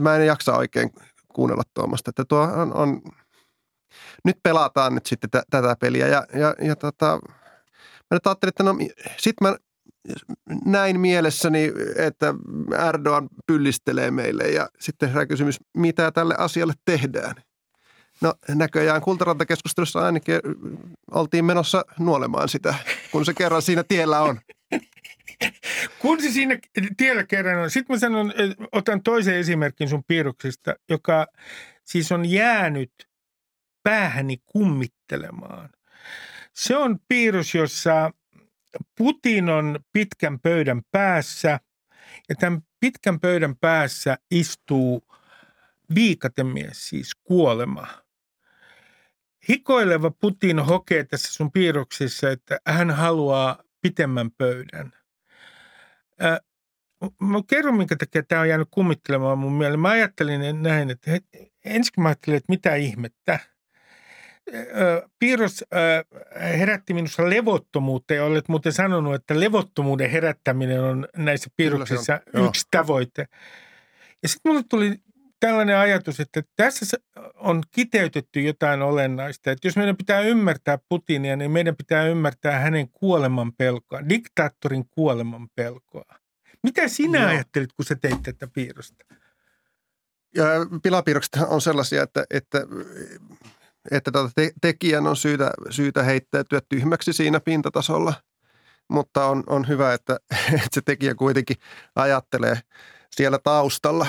Mä en jaksa oikein kuunnella tuommoista, että tuo on, on nyt pelataan nyt sitten t- tätä peliä ja, ja, ja tota, mä nyt ajattelin, että no sit mä näin mielessäni, että Erdogan pyllistelee meille ja sitten herää kysymys, mitä tälle asialle tehdään. No näköjään kultarantakeskustelussa ainakin oltiin menossa nuolemaan sitä, kun se kerran siinä tiellä on. Kun se siinä tiellä kerran on. Sitten mä sanon, otan toisen esimerkin sun piirroksista, joka siis on jäänyt päähäni kummittelemaan. Se on piirros, jossa Putin on pitkän pöydän päässä ja tämän pitkän pöydän päässä istuu viikatemies, siis kuolema. Hikoileva Putin hokee tässä sun piirroksissa, että hän haluaa pitemmän pöydän. mä kerron, minkä takia tämä on jäänyt kummittelemaan mun mieleen. Mä ajattelin näin, että ensin mä ajattelin, että mitä ihmettä – Piirros herätti minussa levottomuutta ja olet muuten sanonut, että levottomuuden herättäminen on näissä piirroksissa on, yksi joo. tavoite. Ja sitten mulle tuli tällainen ajatus, että tässä on kiteytetty jotain olennaista. Että jos meidän pitää ymmärtää Putinia, niin meidän pitää ymmärtää hänen kuoleman pelkoa, diktaattorin kuoleman pelkoa. Mitä sinä Joo. ajattelit, kun sä teit tätä piirrosta? Ja pilapiirrokset on sellaisia, että, että että tätä te- tekijän on syytä, syytä heittäytyä tyhmäksi siinä pintatasolla, mutta on, on hyvä, että, että se tekijä kuitenkin ajattelee siellä taustalla.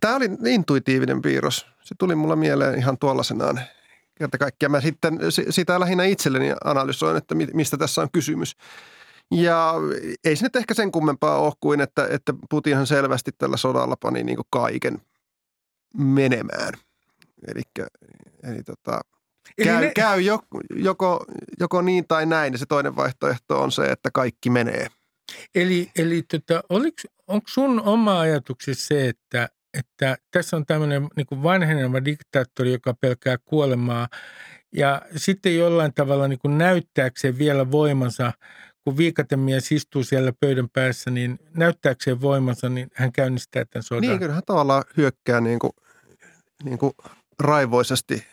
Tämä oli intuitiivinen piirros. Se tuli mulla mieleen ihan tuollaisenaan kerta kaikkiaan. Mä sitten sitä lähinnä itselleni analysoin, että mistä tässä on kysymys. Ja ei se nyt ehkä sen kummempaa ole kuin, että, että Putinhan selvästi tällä sodalla pani niin kaiken menemään – Eli, eli tota, eli käy, ne... käy joko, joko niin tai näin, ja se toinen vaihtoehto on se, että kaikki menee. Eli, eli tota, onko sun oma ajatuksesi se, että, että tässä on tämmöinen niin vanheneva diktaattori, joka pelkää kuolemaa, ja sitten jollain tavalla niin kuin näyttääkseen vielä voimansa, kun viikatemies istuu siellä pöydän päässä, niin näyttääkseen voimansa, niin hän käynnistää tämän sodan. Niin, kyllä hän tavallaan hyökkää niin kuin, niin kuin raivoisesti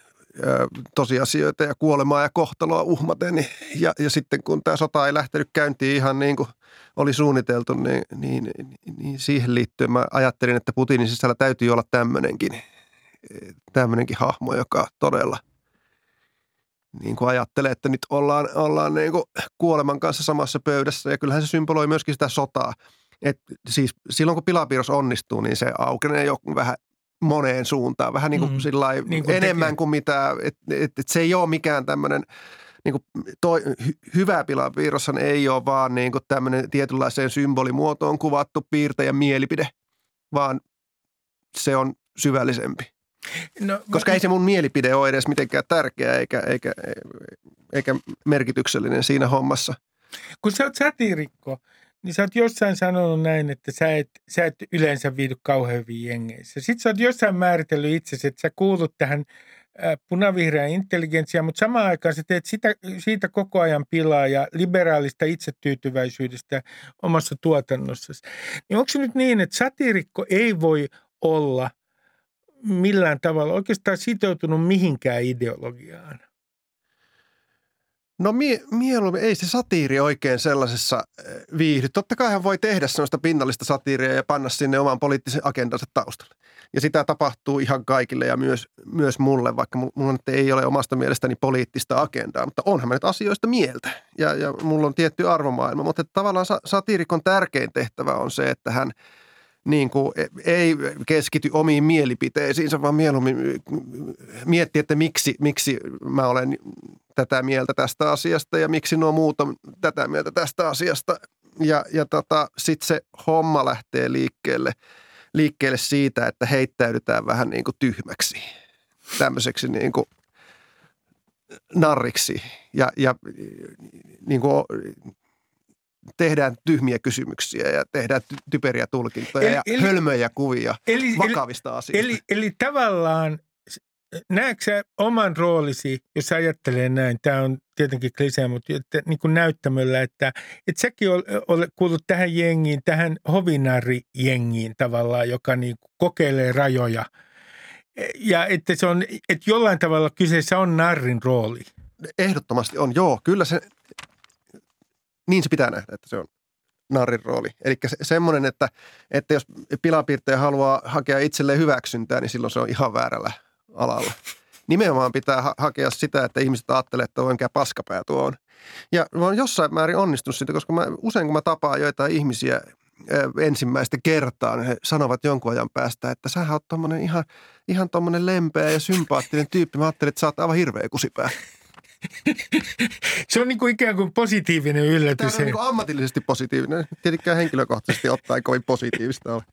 tosiasioita ja kuolemaa ja kohtaloa uhmaten. Niin, ja, ja sitten kun tämä sota ei lähtenyt käyntiin ihan niin kuin oli suunniteltu, niin, niin, niin siihen liittyen mä ajattelin, että Putinin sisällä täytyy olla tämmöinenkin, tämmöinenkin hahmo, joka todella niin kuin ajattelee, että nyt ollaan, ollaan niin kuin kuoleman kanssa samassa pöydässä. Ja kyllähän se symboloi myöskin sitä sotaa. Et siis silloin kun pilapiirros onnistuu, niin se aukenee jo vähän moneen suuntaan. Vähän niin kuin, mm. sillai, niin kuin enemmän tekee. kuin mitä, että et, et se ei ole mikään tämmöinen niin kuin toi, hy, hyvä pilapiirrossa ei ole vaan niin kuin tämmöinen tietynlaiseen symbolimuotoon kuvattu piirtäjän mielipide, vaan se on syvällisempi. No, Koska mä... ei se mun mielipide ole edes mitenkään tärkeä eikä, eikä, eikä merkityksellinen siinä hommassa. Kun sä oot satiirikko, niin sä oot jossain sanonut näin, että sä et, sä et yleensä viidy kauhean hyvin jengeissä. Sitten sä oot jossain määritellyt itsesi, että sä kuulut tähän punavihreään intelligenssiaan, mutta samaan aikaan sä teet sitä, siitä koko ajan pilaa ja liberaalista itsetyytyväisyydestä omassa tuotannossasi. Niin onko se nyt niin, että satiirikko ei voi olla millään tavalla oikeastaan sitoutunut mihinkään ideologiaan? No mie- mieluummin, ei se satiiri oikein sellaisessa eh, viihdy. Totta kai hän voi tehdä sellaista pinnallista satiiria ja panna sinne oman poliittisen agendansa taustalle. Ja sitä tapahtuu ihan kaikille ja myös, myös mulle, vaikka mulla nyt ei ole omasta mielestäni poliittista agendaa, mutta onhan mä nyt asioista mieltä. Ja, ja mulla on tietty arvomaailma, mutta tavallaan satiirikon tärkein tehtävä on se, että hän – niin kuin, e, ei keskity omiin mielipiteisiinsä, vaan mieluummin miettiä, että miksi, miksi mä olen tätä mieltä tästä asiasta ja miksi nuo muut on tätä mieltä tästä asiasta. Ja, ja tota, sitten se homma lähtee liikkeelle, liikkeelle siitä, että heittäydytään vähän niin kuin tyhmäksi, tämmöiseksi niin kuin narriksi ja, ja niin kuin tehdään tyhmiä kysymyksiä ja tehdään typeriä tulkintoja eli, ja eli, hölmöjä kuvia eli, vakavista eli, asioista. Eli, eli tavallaan näetkö sä oman roolisi, jos ajattelee näin, tämä on tietenkin klisee, mutta että, niin kuin näyttämöllä, että, että säkin olet kuullut tähän jengiin, tähän hovinari-jengiin tavallaan, joka niin kuin kokeilee rajoja. Ja että se on, että jollain tavalla kyseessä on narrin rooli. Ehdottomasti on, joo. Kyllä se, niin se pitää nähdä, että se on narrin rooli. Eli se, semmoinen, että, että jos pilapiirtäjä haluaa hakea itselleen hyväksyntää, niin silloin se on ihan väärällä alalla. Nimenomaan pitää ha- hakea sitä, että ihmiset ajattelee, että on paskapää tuo on. Ja mä oon jossain määrin onnistunut siitä, koska mä, usein kun mä tapaan joitain ihmisiä ensimmäistä kertaa, niin he sanovat jonkun ajan päästä, että sä oot tommonen ihan, ihan tommonen lempeä ja sympaattinen tyyppi. Mä ajattelin, että sä oot aivan hirveä kusipää. se on niin kuin ikään kuin positiivinen yllätys. Tämä on niin ammatillisesti positiivinen. Tietenkään henkilökohtaisesti ottaen kovin positiivista ole.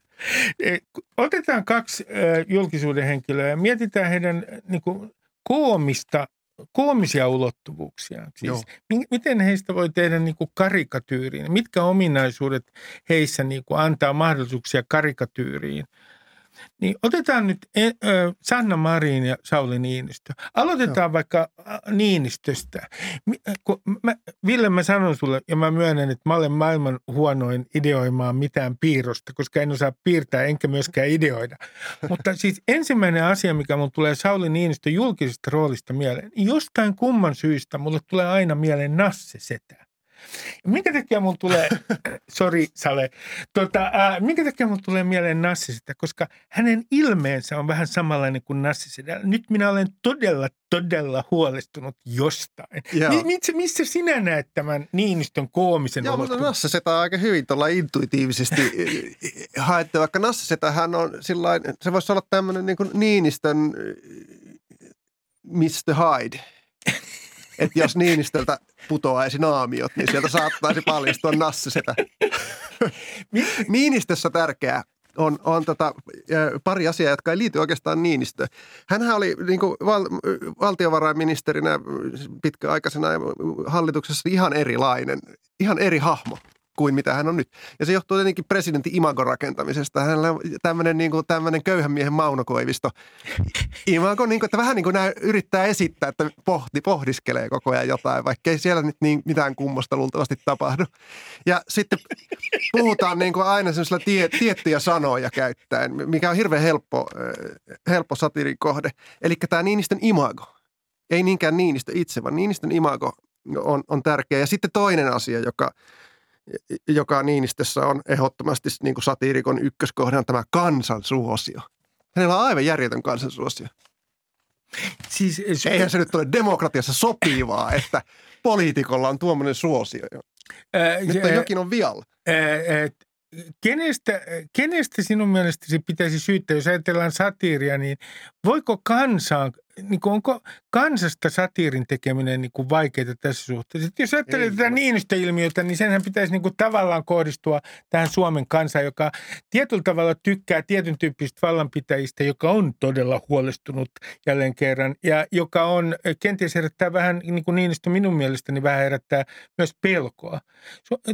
E, otetaan kaksi julkisuuden henkilöä ja mietitään heidän niin kuin koomista, koomisia ulottuvuuksia. Siis miten heistä voi tehdä niin kuin karikatyyriin? Mitkä ominaisuudet heissä niin kuin antaa mahdollisuuksia karikatyyriin? Niin otetaan nyt e, Sanna Marin ja Sauli Niinistö. Aloitetaan Joo. vaikka Niinistöstä. Kun mä, Ville, mä sanon sulle ja mä myönnän, että mä olen maailman huonoin ideoimaan mitään piirrosta, koska en osaa piirtää enkä myöskään ideoida. Mutta siis ensimmäinen asia, mikä mun tulee Sauli Niinistö julkisesta roolista mieleen, niin jostain kumman syystä mulle tulee aina mieleen Nasse Setä. Minkä takia mulla tulee, sorry Sale, tota, äh, minkä takia mulla tulee mieleen Nassisesta, koska hänen ilmeensä on vähän samanlainen kuin Nassisesta. Nyt minä olen todella, todella huolestunut jostain. missä, missä sinä näet tämän Niinistön koomisen Joo, mutta Nassiseta on aika hyvin tuolla intuitiivisesti haettu, vaikka hän on sillain, se voisi olla tämmöinen niin kuin Niinistön Mr. Hyde – että jos Niinistöltä putoaisi naamiot, niin sieltä saattaisi paljastua nassisetä. Niinistössä tärkeää on, on tota, pari asiaa, jotka ei liity oikeastaan Niinistö. Hänhän oli niin kuin val, valtiovarainministerinä pitkäaikaisena hallituksessa ihan erilainen, ihan eri hahmo kuin mitä hän on nyt. Ja se johtuu tietenkin presidentin imagon rakentamisesta. Hänellä on tämmöinen, niin kuin, tämmöinen köyhän miehen maunokoivisto. Imago, niin kuin, että vähän niin kuin yrittää esittää, että pohti, pohdiskelee koko ajan jotain, vaikka ei siellä nyt niin mitään kummosta luultavasti tapahdu. Ja sitten puhutaan niin kuin aina semmoisilla tie, tiettyjä sanoja käyttäen, mikä on hirveän helppo, äh, helppo satirin kohde. Eli tämä Niinistön imago. Ei niinkään Niinistö itse, vaan Niinistön imago on, on tärkeä. Ja sitten toinen asia, joka – joka Niinistössä on ehdottomasti niin kuin satiirikon ykköskohdan tämä kansansuosio. Hänellä on aivan järjetön kansansuosio. Siis, se... Eihän se nyt ole demokratiassa sopivaa, että poliitikolla on tuommoinen suosio. Ää, nyt on jokin on vialla. Ää, kenestä, kenestä sinun mielestäsi pitäisi syyttää, jos ajatellaan satiiria, niin voiko kansaan niin kuin onko kansasta satiirin tekeminen niin kuin vaikeaa tässä suhteessa? Jos ajattelee tätä Niinistö-ilmiötä, niin senhän pitäisi niin kuin tavallaan kohdistua tähän Suomen kansaan, joka tietyllä tavalla tykkää tietyn tyyppisistä vallanpitäjistä, joka on todella huolestunut jälleen kerran ja joka on kenties herättää vähän, niin kuin Niinistö minun mielestäni vähän herättää myös pelkoa.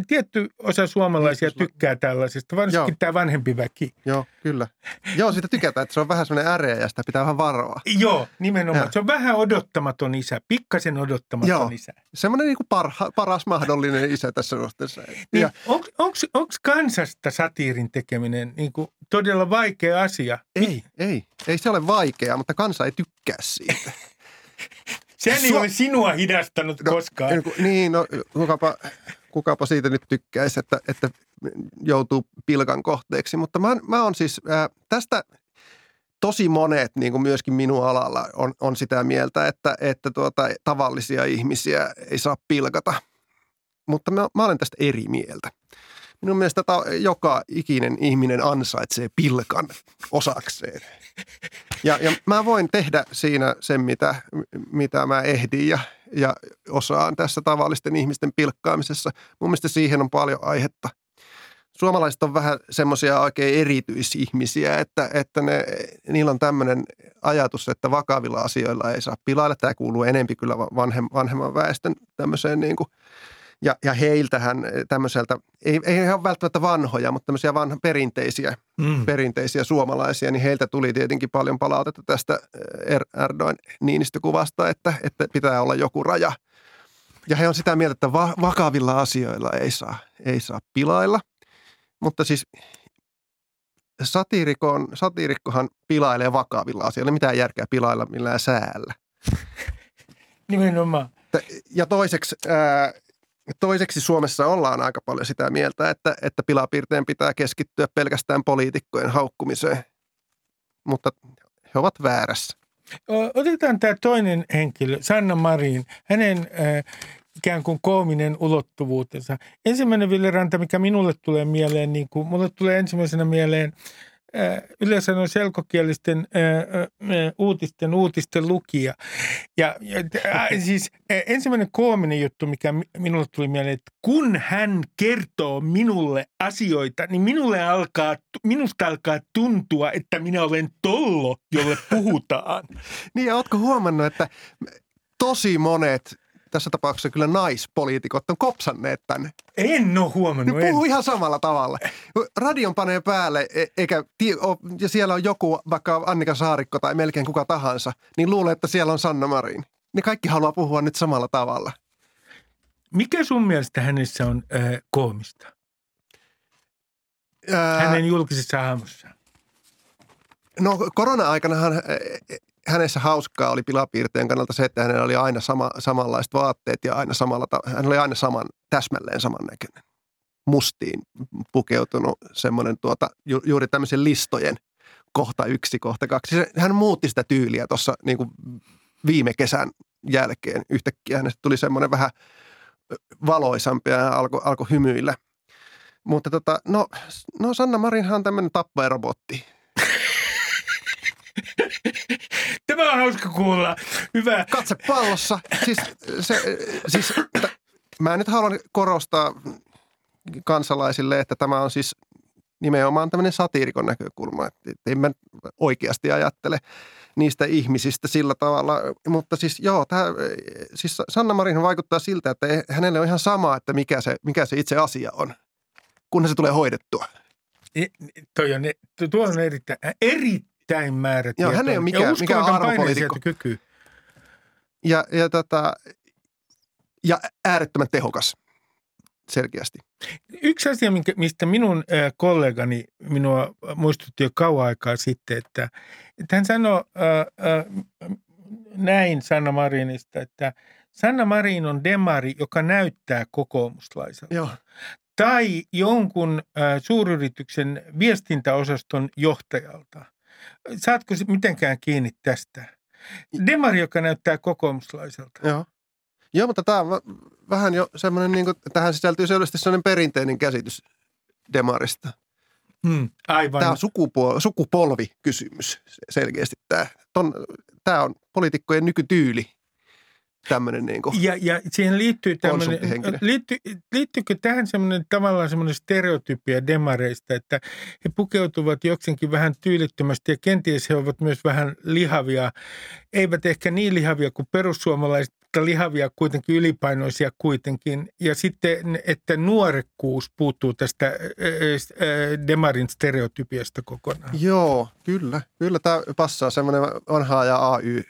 Tietty osa suomalaisia niin, tykkää tällaisesta, varsinkin Joo. tämä vanhempi väki. Joo, kyllä. Joo, siitä tykätään, että se on vähän semmoinen äreä ja sitä pitää vähän varoa. Joo, Nimenomaan. Ja. Se on vähän odottamaton isä, pikkasen odottamaton Joo. isä. Semmoinen niin kuin parha, paras mahdollinen isä tässä suhteessa. Niin, Onko kansasta satiirin tekeminen niin kuin todella vaikea asia? Ei, ei. Ei se ole vaikeaa, mutta kansa ei tykkää siitä. Sehän ei ole sinua hidastanut no, koskaan. Niin, no kukapa, kukapa siitä nyt tykkäisi, että, että joutuu pilkan kohteeksi. Mutta mä, mä oon siis äh, tästä – tosi monet, niin kuin myöskin minun alalla, on, on sitä mieltä, että, että tuota, tavallisia ihmisiä ei saa pilkata. Mutta mä, mä olen tästä eri mieltä. Minun mielestä ta, joka ikinen ihminen ansaitsee pilkan osakseen. Ja, ja mä voin tehdä siinä sen, mitä, mitä mä ehdin ja ja osaan tässä tavallisten ihmisten pilkkaamisessa. Mun mielestä siihen on paljon aihetta. Suomalaiset on vähän semmoisia oikein erityisihmisiä, että, että ne, niillä on tämmöinen ajatus, että vakavilla asioilla ei saa pilailla. Tämä kuuluu enempi kyllä vanhem, vanhemman väestön tämmöiseen niin kuin – ja, ja heiltähän tämmöiseltä, ei, ei he ole välttämättä vanhoja, mutta tämmöisiä vanha, perinteisiä, mm. perinteisiä suomalaisia, niin heiltä tuli tietenkin paljon palautetta tästä eh, er, Erdogan Niinistö-kuvasta, että, että pitää olla joku raja. Ja he on sitä mieltä, että va, vakavilla asioilla ei saa, ei saa pilailla. Mutta siis satiirikon, satiirikkohan pilailee vakavilla asioilla. Mitään järkeä pilailla millään säällä. Nimenomaan. Ja toiseksi ää, Toiseksi Suomessa ollaan aika paljon sitä mieltä, että, että pilapiirteen pitää keskittyä pelkästään poliitikkojen haukkumiseen, mutta he ovat väärässä. Otetaan tämä toinen henkilö, Sanna Marin, hänen äh, ikään kuin koominen ulottuvuutensa. Ensimmäinen Ville Ranta, mikä minulle tulee mieleen, niin kuin, mulle tulee ensimmäisenä mieleen – yleensä on selkokielisten uutisten uutisten lukija. Ja, ja siis ensimmäinen koominen juttu, mikä minulle tuli mieleen, että kun hän kertoo minulle asioita, niin minulle alkaa, minusta alkaa tuntua, että minä olen tollo, jolle puhutaan. niin ja ootko huomannut, että tosi monet tässä tapauksessa kyllä naispoliitikot on kopsanneet tänne. En ole huomannut. Ne puhuu en. ihan samalla tavalla. Radion panee päälle, e- eikä, ja siellä on joku, vaikka Annika Saarikko tai melkein kuka tahansa, niin luulee, että siellä on Sanna Marin. Ne kaikki haluaa puhua nyt samalla tavalla. Mikä sun mielestä hänessä on äh, koomista? Ää... Hänen julkisessa hahmossaan. No korona-aikanahan hänessä hauskaa oli pilapiirteen kannalta se, että hänellä oli aina sama, samanlaiset vaatteet ja aina samalla, hän oli aina saman, täsmälleen samannäköinen. Mustiin pukeutunut semmoinen tuota, ju, juuri tämmöisen listojen kohta yksi, kohta kaksi. Hän muutti sitä tyyliä tuossa niin viime kesän jälkeen. Yhtäkkiä hänestä tuli semmoinen vähän valoisampi ja alkoi alko hymyillä. Mutta tota, no, no Sanna Marinhan on tämmöinen tappajarobotti Tämä on hauska kuulla. Hyvä. Katse pallossa. Siis, se, siis t- mä nyt haluan korostaa kansalaisille, että tämä on siis nimenomaan tämmöinen satiirikon näkökulma. Että ei mä oikeasti ajattele niistä ihmisistä sillä tavalla. Mutta siis joo, tämä, siis Sanna Marin vaikuttaa siltä, että hänelle on ihan sama, että mikä se, mikä se itse asia on, kunhan se tulee hoidettua. E, toi on, tuo on erittäin, erittäin erittäin määrätietoinen. Joo, hän ei ole mikään, mikään arvopoliitikko. Kyky. Ja, ja, tota, ja äärettömän tehokas selkeästi. Yksi asia, mistä minun kollegani minua muistutti jo kauan aikaa sitten, että, että hän sanoi näin Sanna Marinista, että Sanna Marin on demari, joka näyttää kokoomuslaiselta. Joo. Tai jonkun suuryrityksen viestintäosaston johtajalta – Saatko mitenkään kiinni tästä? Demari, joka näyttää kokoomuslaiselta. Joo. Joo, mutta tämä on vähän jo semmoinen, niin kuin, tähän sisältyy selvästi sellainen perinteinen käsitys Demarista. Hmm, aivan. Tämä on sukupol- sukupolvikysymys selkeästi. Tämä, Ton, tämä on poliitikkojen nykytyyli tämmöinen niin kuin ja, ja siihen liittyy tämmöinen, liitty, liittyykö tähän semmoinen tavallaan semmoinen stereotypia demareista, että he pukeutuvat jokseenkin vähän tyylittömästi ja kenties he ovat myös vähän lihavia, eivät ehkä niin lihavia kuin perussuomalaiset, mutta lihavia kuitenkin ylipainoisia kuitenkin. Ja sitten, että nuorekkuus puuttuu tästä demarin stereotypiasta kokonaan. Joo, kyllä. Kyllä tämä passaa semmoinen vanha ja AY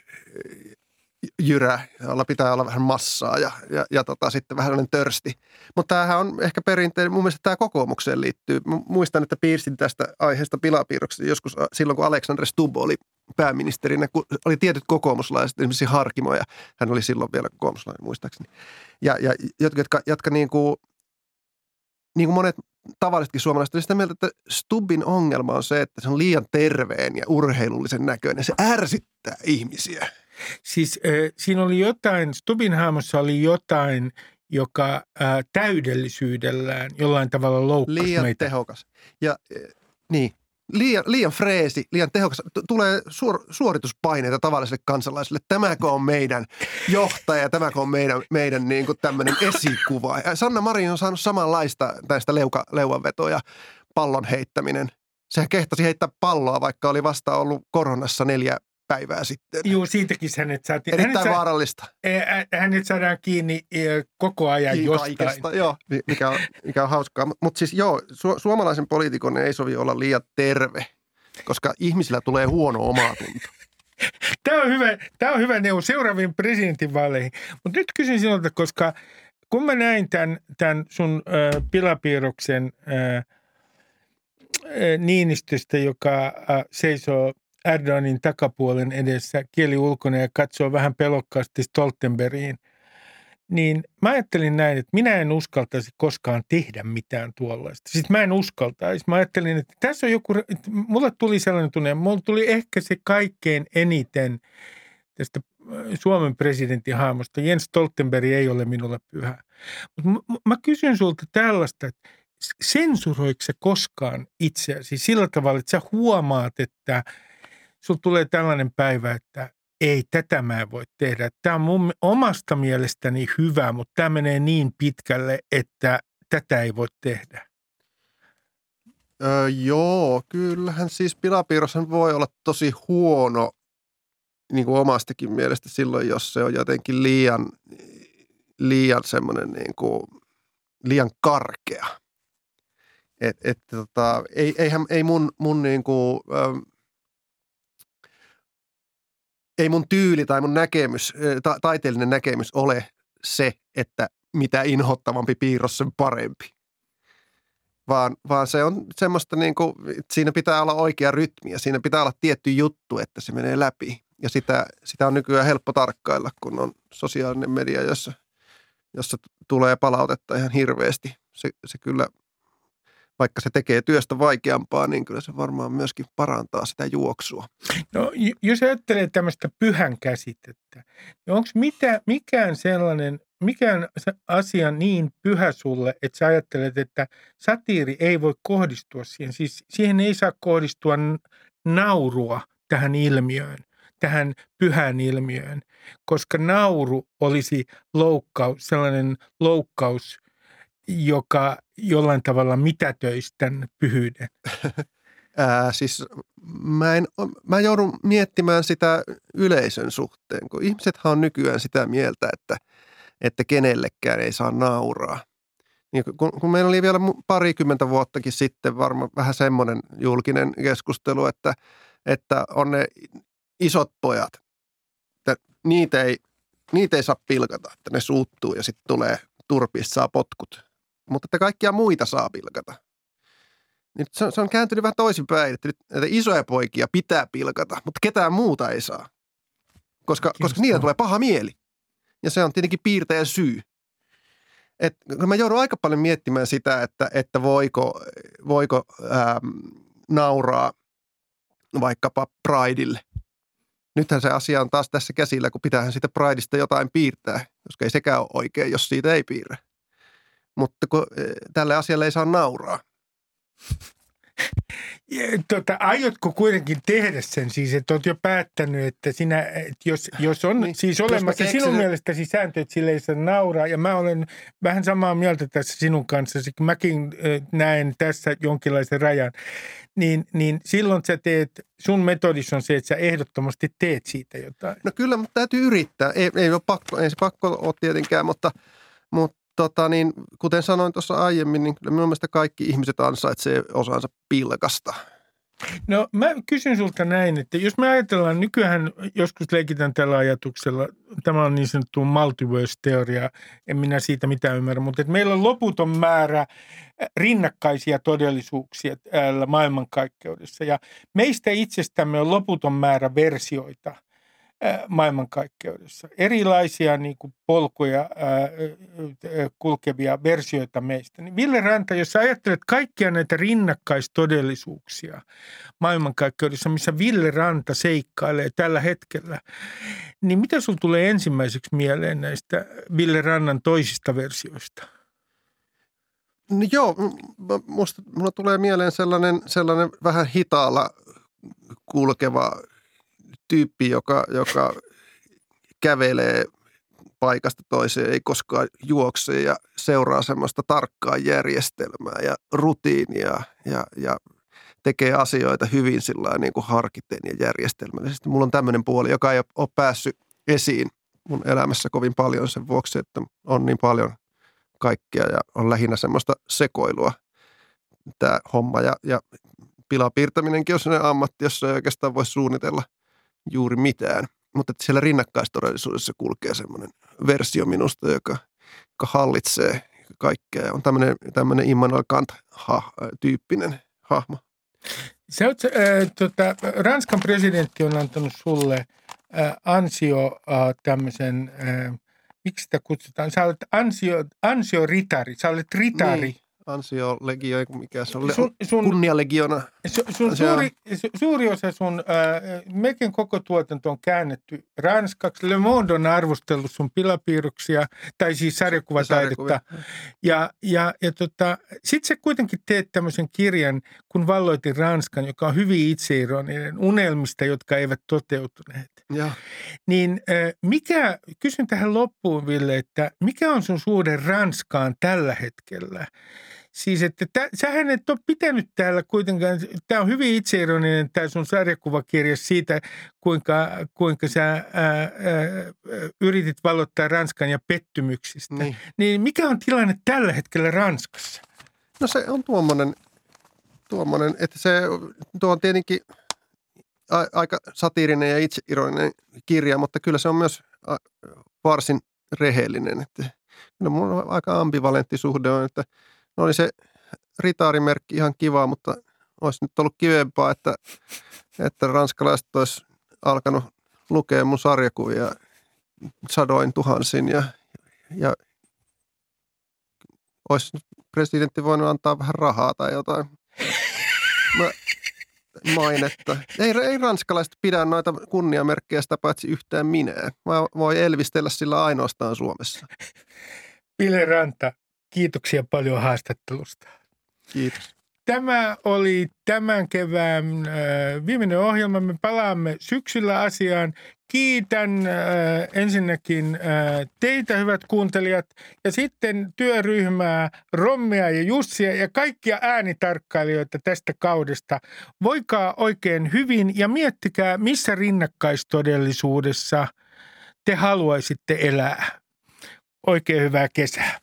jyrä, jolla pitää olla vähän massaa ja, ja, ja tota, sitten vähän sellainen törsti. Mutta tämähän on ehkä perinteinen, mun mielestä tämä kokoomukseen liittyy. Muistan, että piirsin tästä aiheesta pilapiirroksesta joskus silloin, kun Alexander Stubb oli pääministerinä, kun oli tietyt kokoomuslaiset, esimerkiksi Harkimo, ja hän oli silloin vielä kokoomuslainen muistaakseni. Ja, ja jotka, jotka niin kuin, niin kuin monet tavallisetkin suomalaiset oli sitä mieltä, että Stubbin ongelma on se, että se on liian terveen ja urheilullisen näköinen. Se ärsyttää ihmisiä. Siis äh, siinä oli jotain, Stubin hahmossa oli jotain, joka äh, täydellisyydellään jollain tavalla loukkasi Liian meitä. tehokas. Ja äh, niin, liian, liian freesi, liian tehokas. T- tulee suor, suorituspaineita tavalliselle kansalaiselle. Tämäkö on meidän johtaja, tämäkö on meidän, meidän niin kuin tämmöinen esikuva. Ja Sanna Marin on saanut samanlaista näistä leuka, leuanvetoja, pallon heittäminen. Sehän kehtasi heittää palloa, vaikka oli vasta ollut koronassa neljä päivää sitten. Joo, siitäkin hänet saatiin. Erittäin hänet, vaarallista. sa- hänet saadaan kiinni koko ajan Kiinni jostain. kaikesta, joo, mi- mikä on, mikä on hauskaa. Mutta mut siis joo, su- suomalaisen poliitikon ei sovi olla liian terve, koska ihmisillä tulee huono omatunto. Tämä on hyvä, tämä on hyvä neuvo seuraaviin presidentinvaaleihin. Mutta nyt kysyn sinulta, koska kun mä näin tämän, tämän sun äh, pilapiirroksen äh, äh, Niinistöstä, joka äh, seisoo Erdoganin takapuolen edessä kieli ulkona ja katsoo vähän pelokkaasti Stoltenbergiin, niin mä ajattelin näin, että minä en uskaltaisi koskaan tehdä mitään tuollaista. Siis mä en uskaltaisi. Mä ajattelin, että tässä on joku, että mulle tuli sellainen tunne, mulle tuli ehkä se kaikkein eniten tästä äh, Suomen presidentin haamosta. Jens Stoltenberg ei ole minulle pyhä. Mutta mä kysyn sulta tällaista, että sensuroiko se koskaan itseäsi sillä tavalla, että sä huomaat, että sulla tulee tällainen päivä, että ei, tätä mä en voi tehdä. Tämä on mun omasta mielestäni hyvä, mutta tämä menee niin pitkälle, että tätä ei voi tehdä. Öö, joo, kyllähän siis pilapiirroshan voi olla tosi huono niin kuin omastakin mielestä silloin, jos se on jotenkin liian, liian semmoinen niin kuin, liian karkea. Et, et, tota, ei, eihän, ei mun, mun niin kuin, ei mun tyyli tai mun näkemys, ta, taiteellinen näkemys ole se, että mitä inhottavampi piirros, sen parempi. Vaan, vaan se on semmoista, niin kuin, siinä pitää olla oikea rytmi ja siinä pitää olla tietty juttu, että se menee läpi. Ja sitä, sitä on nykyään helppo tarkkailla, kun on sosiaalinen media, jossa, jossa tulee palautetta ihan hirveästi. Se, se kyllä, vaikka se tekee työstä vaikeampaa, niin kyllä se varmaan myöskin parantaa sitä juoksua. No, jos ajattelee tämmöistä pyhän käsitettä, niin onko mikään sellainen, mikään asia niin pyhä sulle, että sä ajattelet, että satiiri ei voi kohdistua siihen. Siis siihen ei saa kohdistua naurua tähän ilmiöön, tähän pyhään ilmiöön, koska nauru olisi loukkaus, sellainen loukkaus, joka jollain tavalla mitätöisi tämän pyhyyden. Ää, siis mä, en, mä joudun miettimään sitä yleisön suhteen, kun ihmisethän on nykyään sitä mieltä, että, että kenellekään ei saa nauraa. Niin kun, kun meillä oli vielä parikymmentä vuottakin sitten varmaan vähän semmoinen julkinen keskustelu, että, että on ne isot pojat, että niitä ei, niitä ei saa pilkata, että ne suuttuu ja sitten tulee turpista saa potkut. Mutta että kaikkia muita saa pilkata. Nyt se on, se on kääntynyt vähän toisinpäin, että nyt näitä isoja poikia pitää pilkata, mutta ketään muuta ei saa. Koska, koska niillä tulee paha mieli. Ja se on tietenkin piirtäjän syy. Et, mä joudun aika paljon miettimään sitä, että, että voiko, voiko ähm, nauraa vaikkapa Prideille. Nythän se asia on taas tässä käsillä, kun pitäähän sitä Prideista jotain piirtää, koska ei sekään ole oikein, jos siitä ei piirrä. Mutta kun, tälle asialle ei saa nauraa. Tota, aiotko kuitenkin tehdä sen siis, että olet jo päättänyt, että sinä, että jos, jos on niin, siis olemassa keksin... sinun mielestäsi sääntö, että sille ei saa nauraa, ja mä olen vähän samaa mieltä tässä sinun kanssa, kun mäkin näen tässä jonkinlaisen rajan, niin, niin silloin sä teet, sun metodis on se, että sä ehdottomasti teet siitä jotain. No kyllä, mutta täytyy yrittää. Ei, ei ole pakko, ei se pakko ole tietenkään, mutta, mutta tota, niin, kuten sanoin tuossa aiemmin, niin kyllä minun mielestä kaikki ihmiset ansaitsee osansa pilkasta. No mä kysyn sulta näin, että jos me ajatellaan, nykyään joskus leikitän tällä ajatuksella, tämä on niin sanottu multiverse-teoria, en minä siitä mitään ymmärrä, mutta että meillä on loputon määrä rinnakkaisia todellisuuksia täällä maailmankaikkeudessa ja meistä itsestämme on loputon määrä versioita – maailmankaikkeudessa. Erilaisia niin kuin polkuja kulkevia versioita meistä. Niin Ville Ranta, jos ajattelet kaikkia näitä rinnakkaistodellisuuksia maailmankaikkeudessa, missä Ville Ranta seikkailee tällä hetkellä, niin mitä sinulla tulee ensimmäiseksi mieleen näistä Ville Rannan toisista versioista? No joo, musta, tulee mieleen sellainen, sellainen vähän hitaalla kulkeva tyyppi, joka, joka kävelee paikasta toiseen, ei koskaan juokse ja seuraa semmoista tarkkaa järjestelmää ja rutiinia ja, ja tekee asioita hyvin sillä niin kuin harkiten ja järjestelmällisesti. Mulla on tämmöinen puoli, joka ei ole päässyt esiin mun elämässä kovin paljon sen vuoksi, että on niin paljon kaikkea ja on lähinnä semmoista sekoilua tämä homma. Ja, ja pilapiirtäminenkin on sellainen ammatti, jossa ei oikeastaan voi suunnitella juuri mitään. Mutta että siellä rinnakkaistodellisuudessa kulkee semmoinen versio minusta, joka, joka hallitsee kaikkea. On tämmöinen, tämmöinen Immanuel Kant-tyyppinen hahmo. Sä oot, äh, tota, Ranskan presidentti on antanut sulle äh, ansio äh, tämmöisen, äh, miksi sitä kutsutaan? Sä olet ansio, ansio ritari, sä olet ritari. Niin ansio legio, mikä se on, sun, sun, kunnialegiona. Su, sun suuri, su, suuri osa sun, äh, mekin koko tuotanto on käännetty ranskaksi. Le Monde on arvostellut sun pilapiirroksia, tai siis sarjakuvataidetta. Ja, ja, ja tota, sit sä kuitenkin teet tämmöisen kirjan, kun valloitin Ranskan, joka on hyvin itseironinen, unelmista, jotka eivät toteutuneet. Ja. Niin äh, mikä, kysyn tähän loppuun Ville, että mikä on sun suhde Ranskaan tällä hetkellä? Siis, että tä, sähän et ole pitänyt täällä kuitenkaan, tämä on hyvin itseironinen tämä sun sarjakuvakirja siitä, kuinka, kuinka sä ää, ää, yritit valottaa Ranskan ja pettymyksistä. Niin. niin mikä on tilanne tällä hetkellä Ranskassa? No se on tuommoinen, tuommoinen että se tuo on tietenkin a, aika satiirinen ja itseironinen kirja, mutta kyllä se on myös a, varsin rehellinen. Että, kyllä mulla on aika ambivalentti suhde on, että – no oli se ritaarimerkki ihan kiva, mutta olisi nyt ollut kivempaa, että, että ranskalaiset olisi alkanut lukea mun sarjakuvia sadoin tuhansin ja, ja olisi presidentti voinut antaa vähän rahaa tai jotain Mä, mainetta. Ei, ei ranskalaiset pidä noita kunniamerkkejä sitä paitsi yhtään minä. Mä voi elvistellä sillä ainoastaan Suomessa. Pile Ranta, Kiitoksia paljon haastattelusta. Kiitos. Tämä oli tämän kevään äh, viimeinen ohjelma. Me palaamme syksyllä asiaan. Kiitän äh, ensinnäkin äh, teitä, hyvät kuuntelijat, ja sitten työryhmää, Rommia ja Jussia ja kaikkia äänitarkkailijoita tästä kaudesta. Voikaa oikein hyvin ja miettikää, missä rinnakkaistodellisuudessa te haluaisitte elää. Oikein hyvää kesää.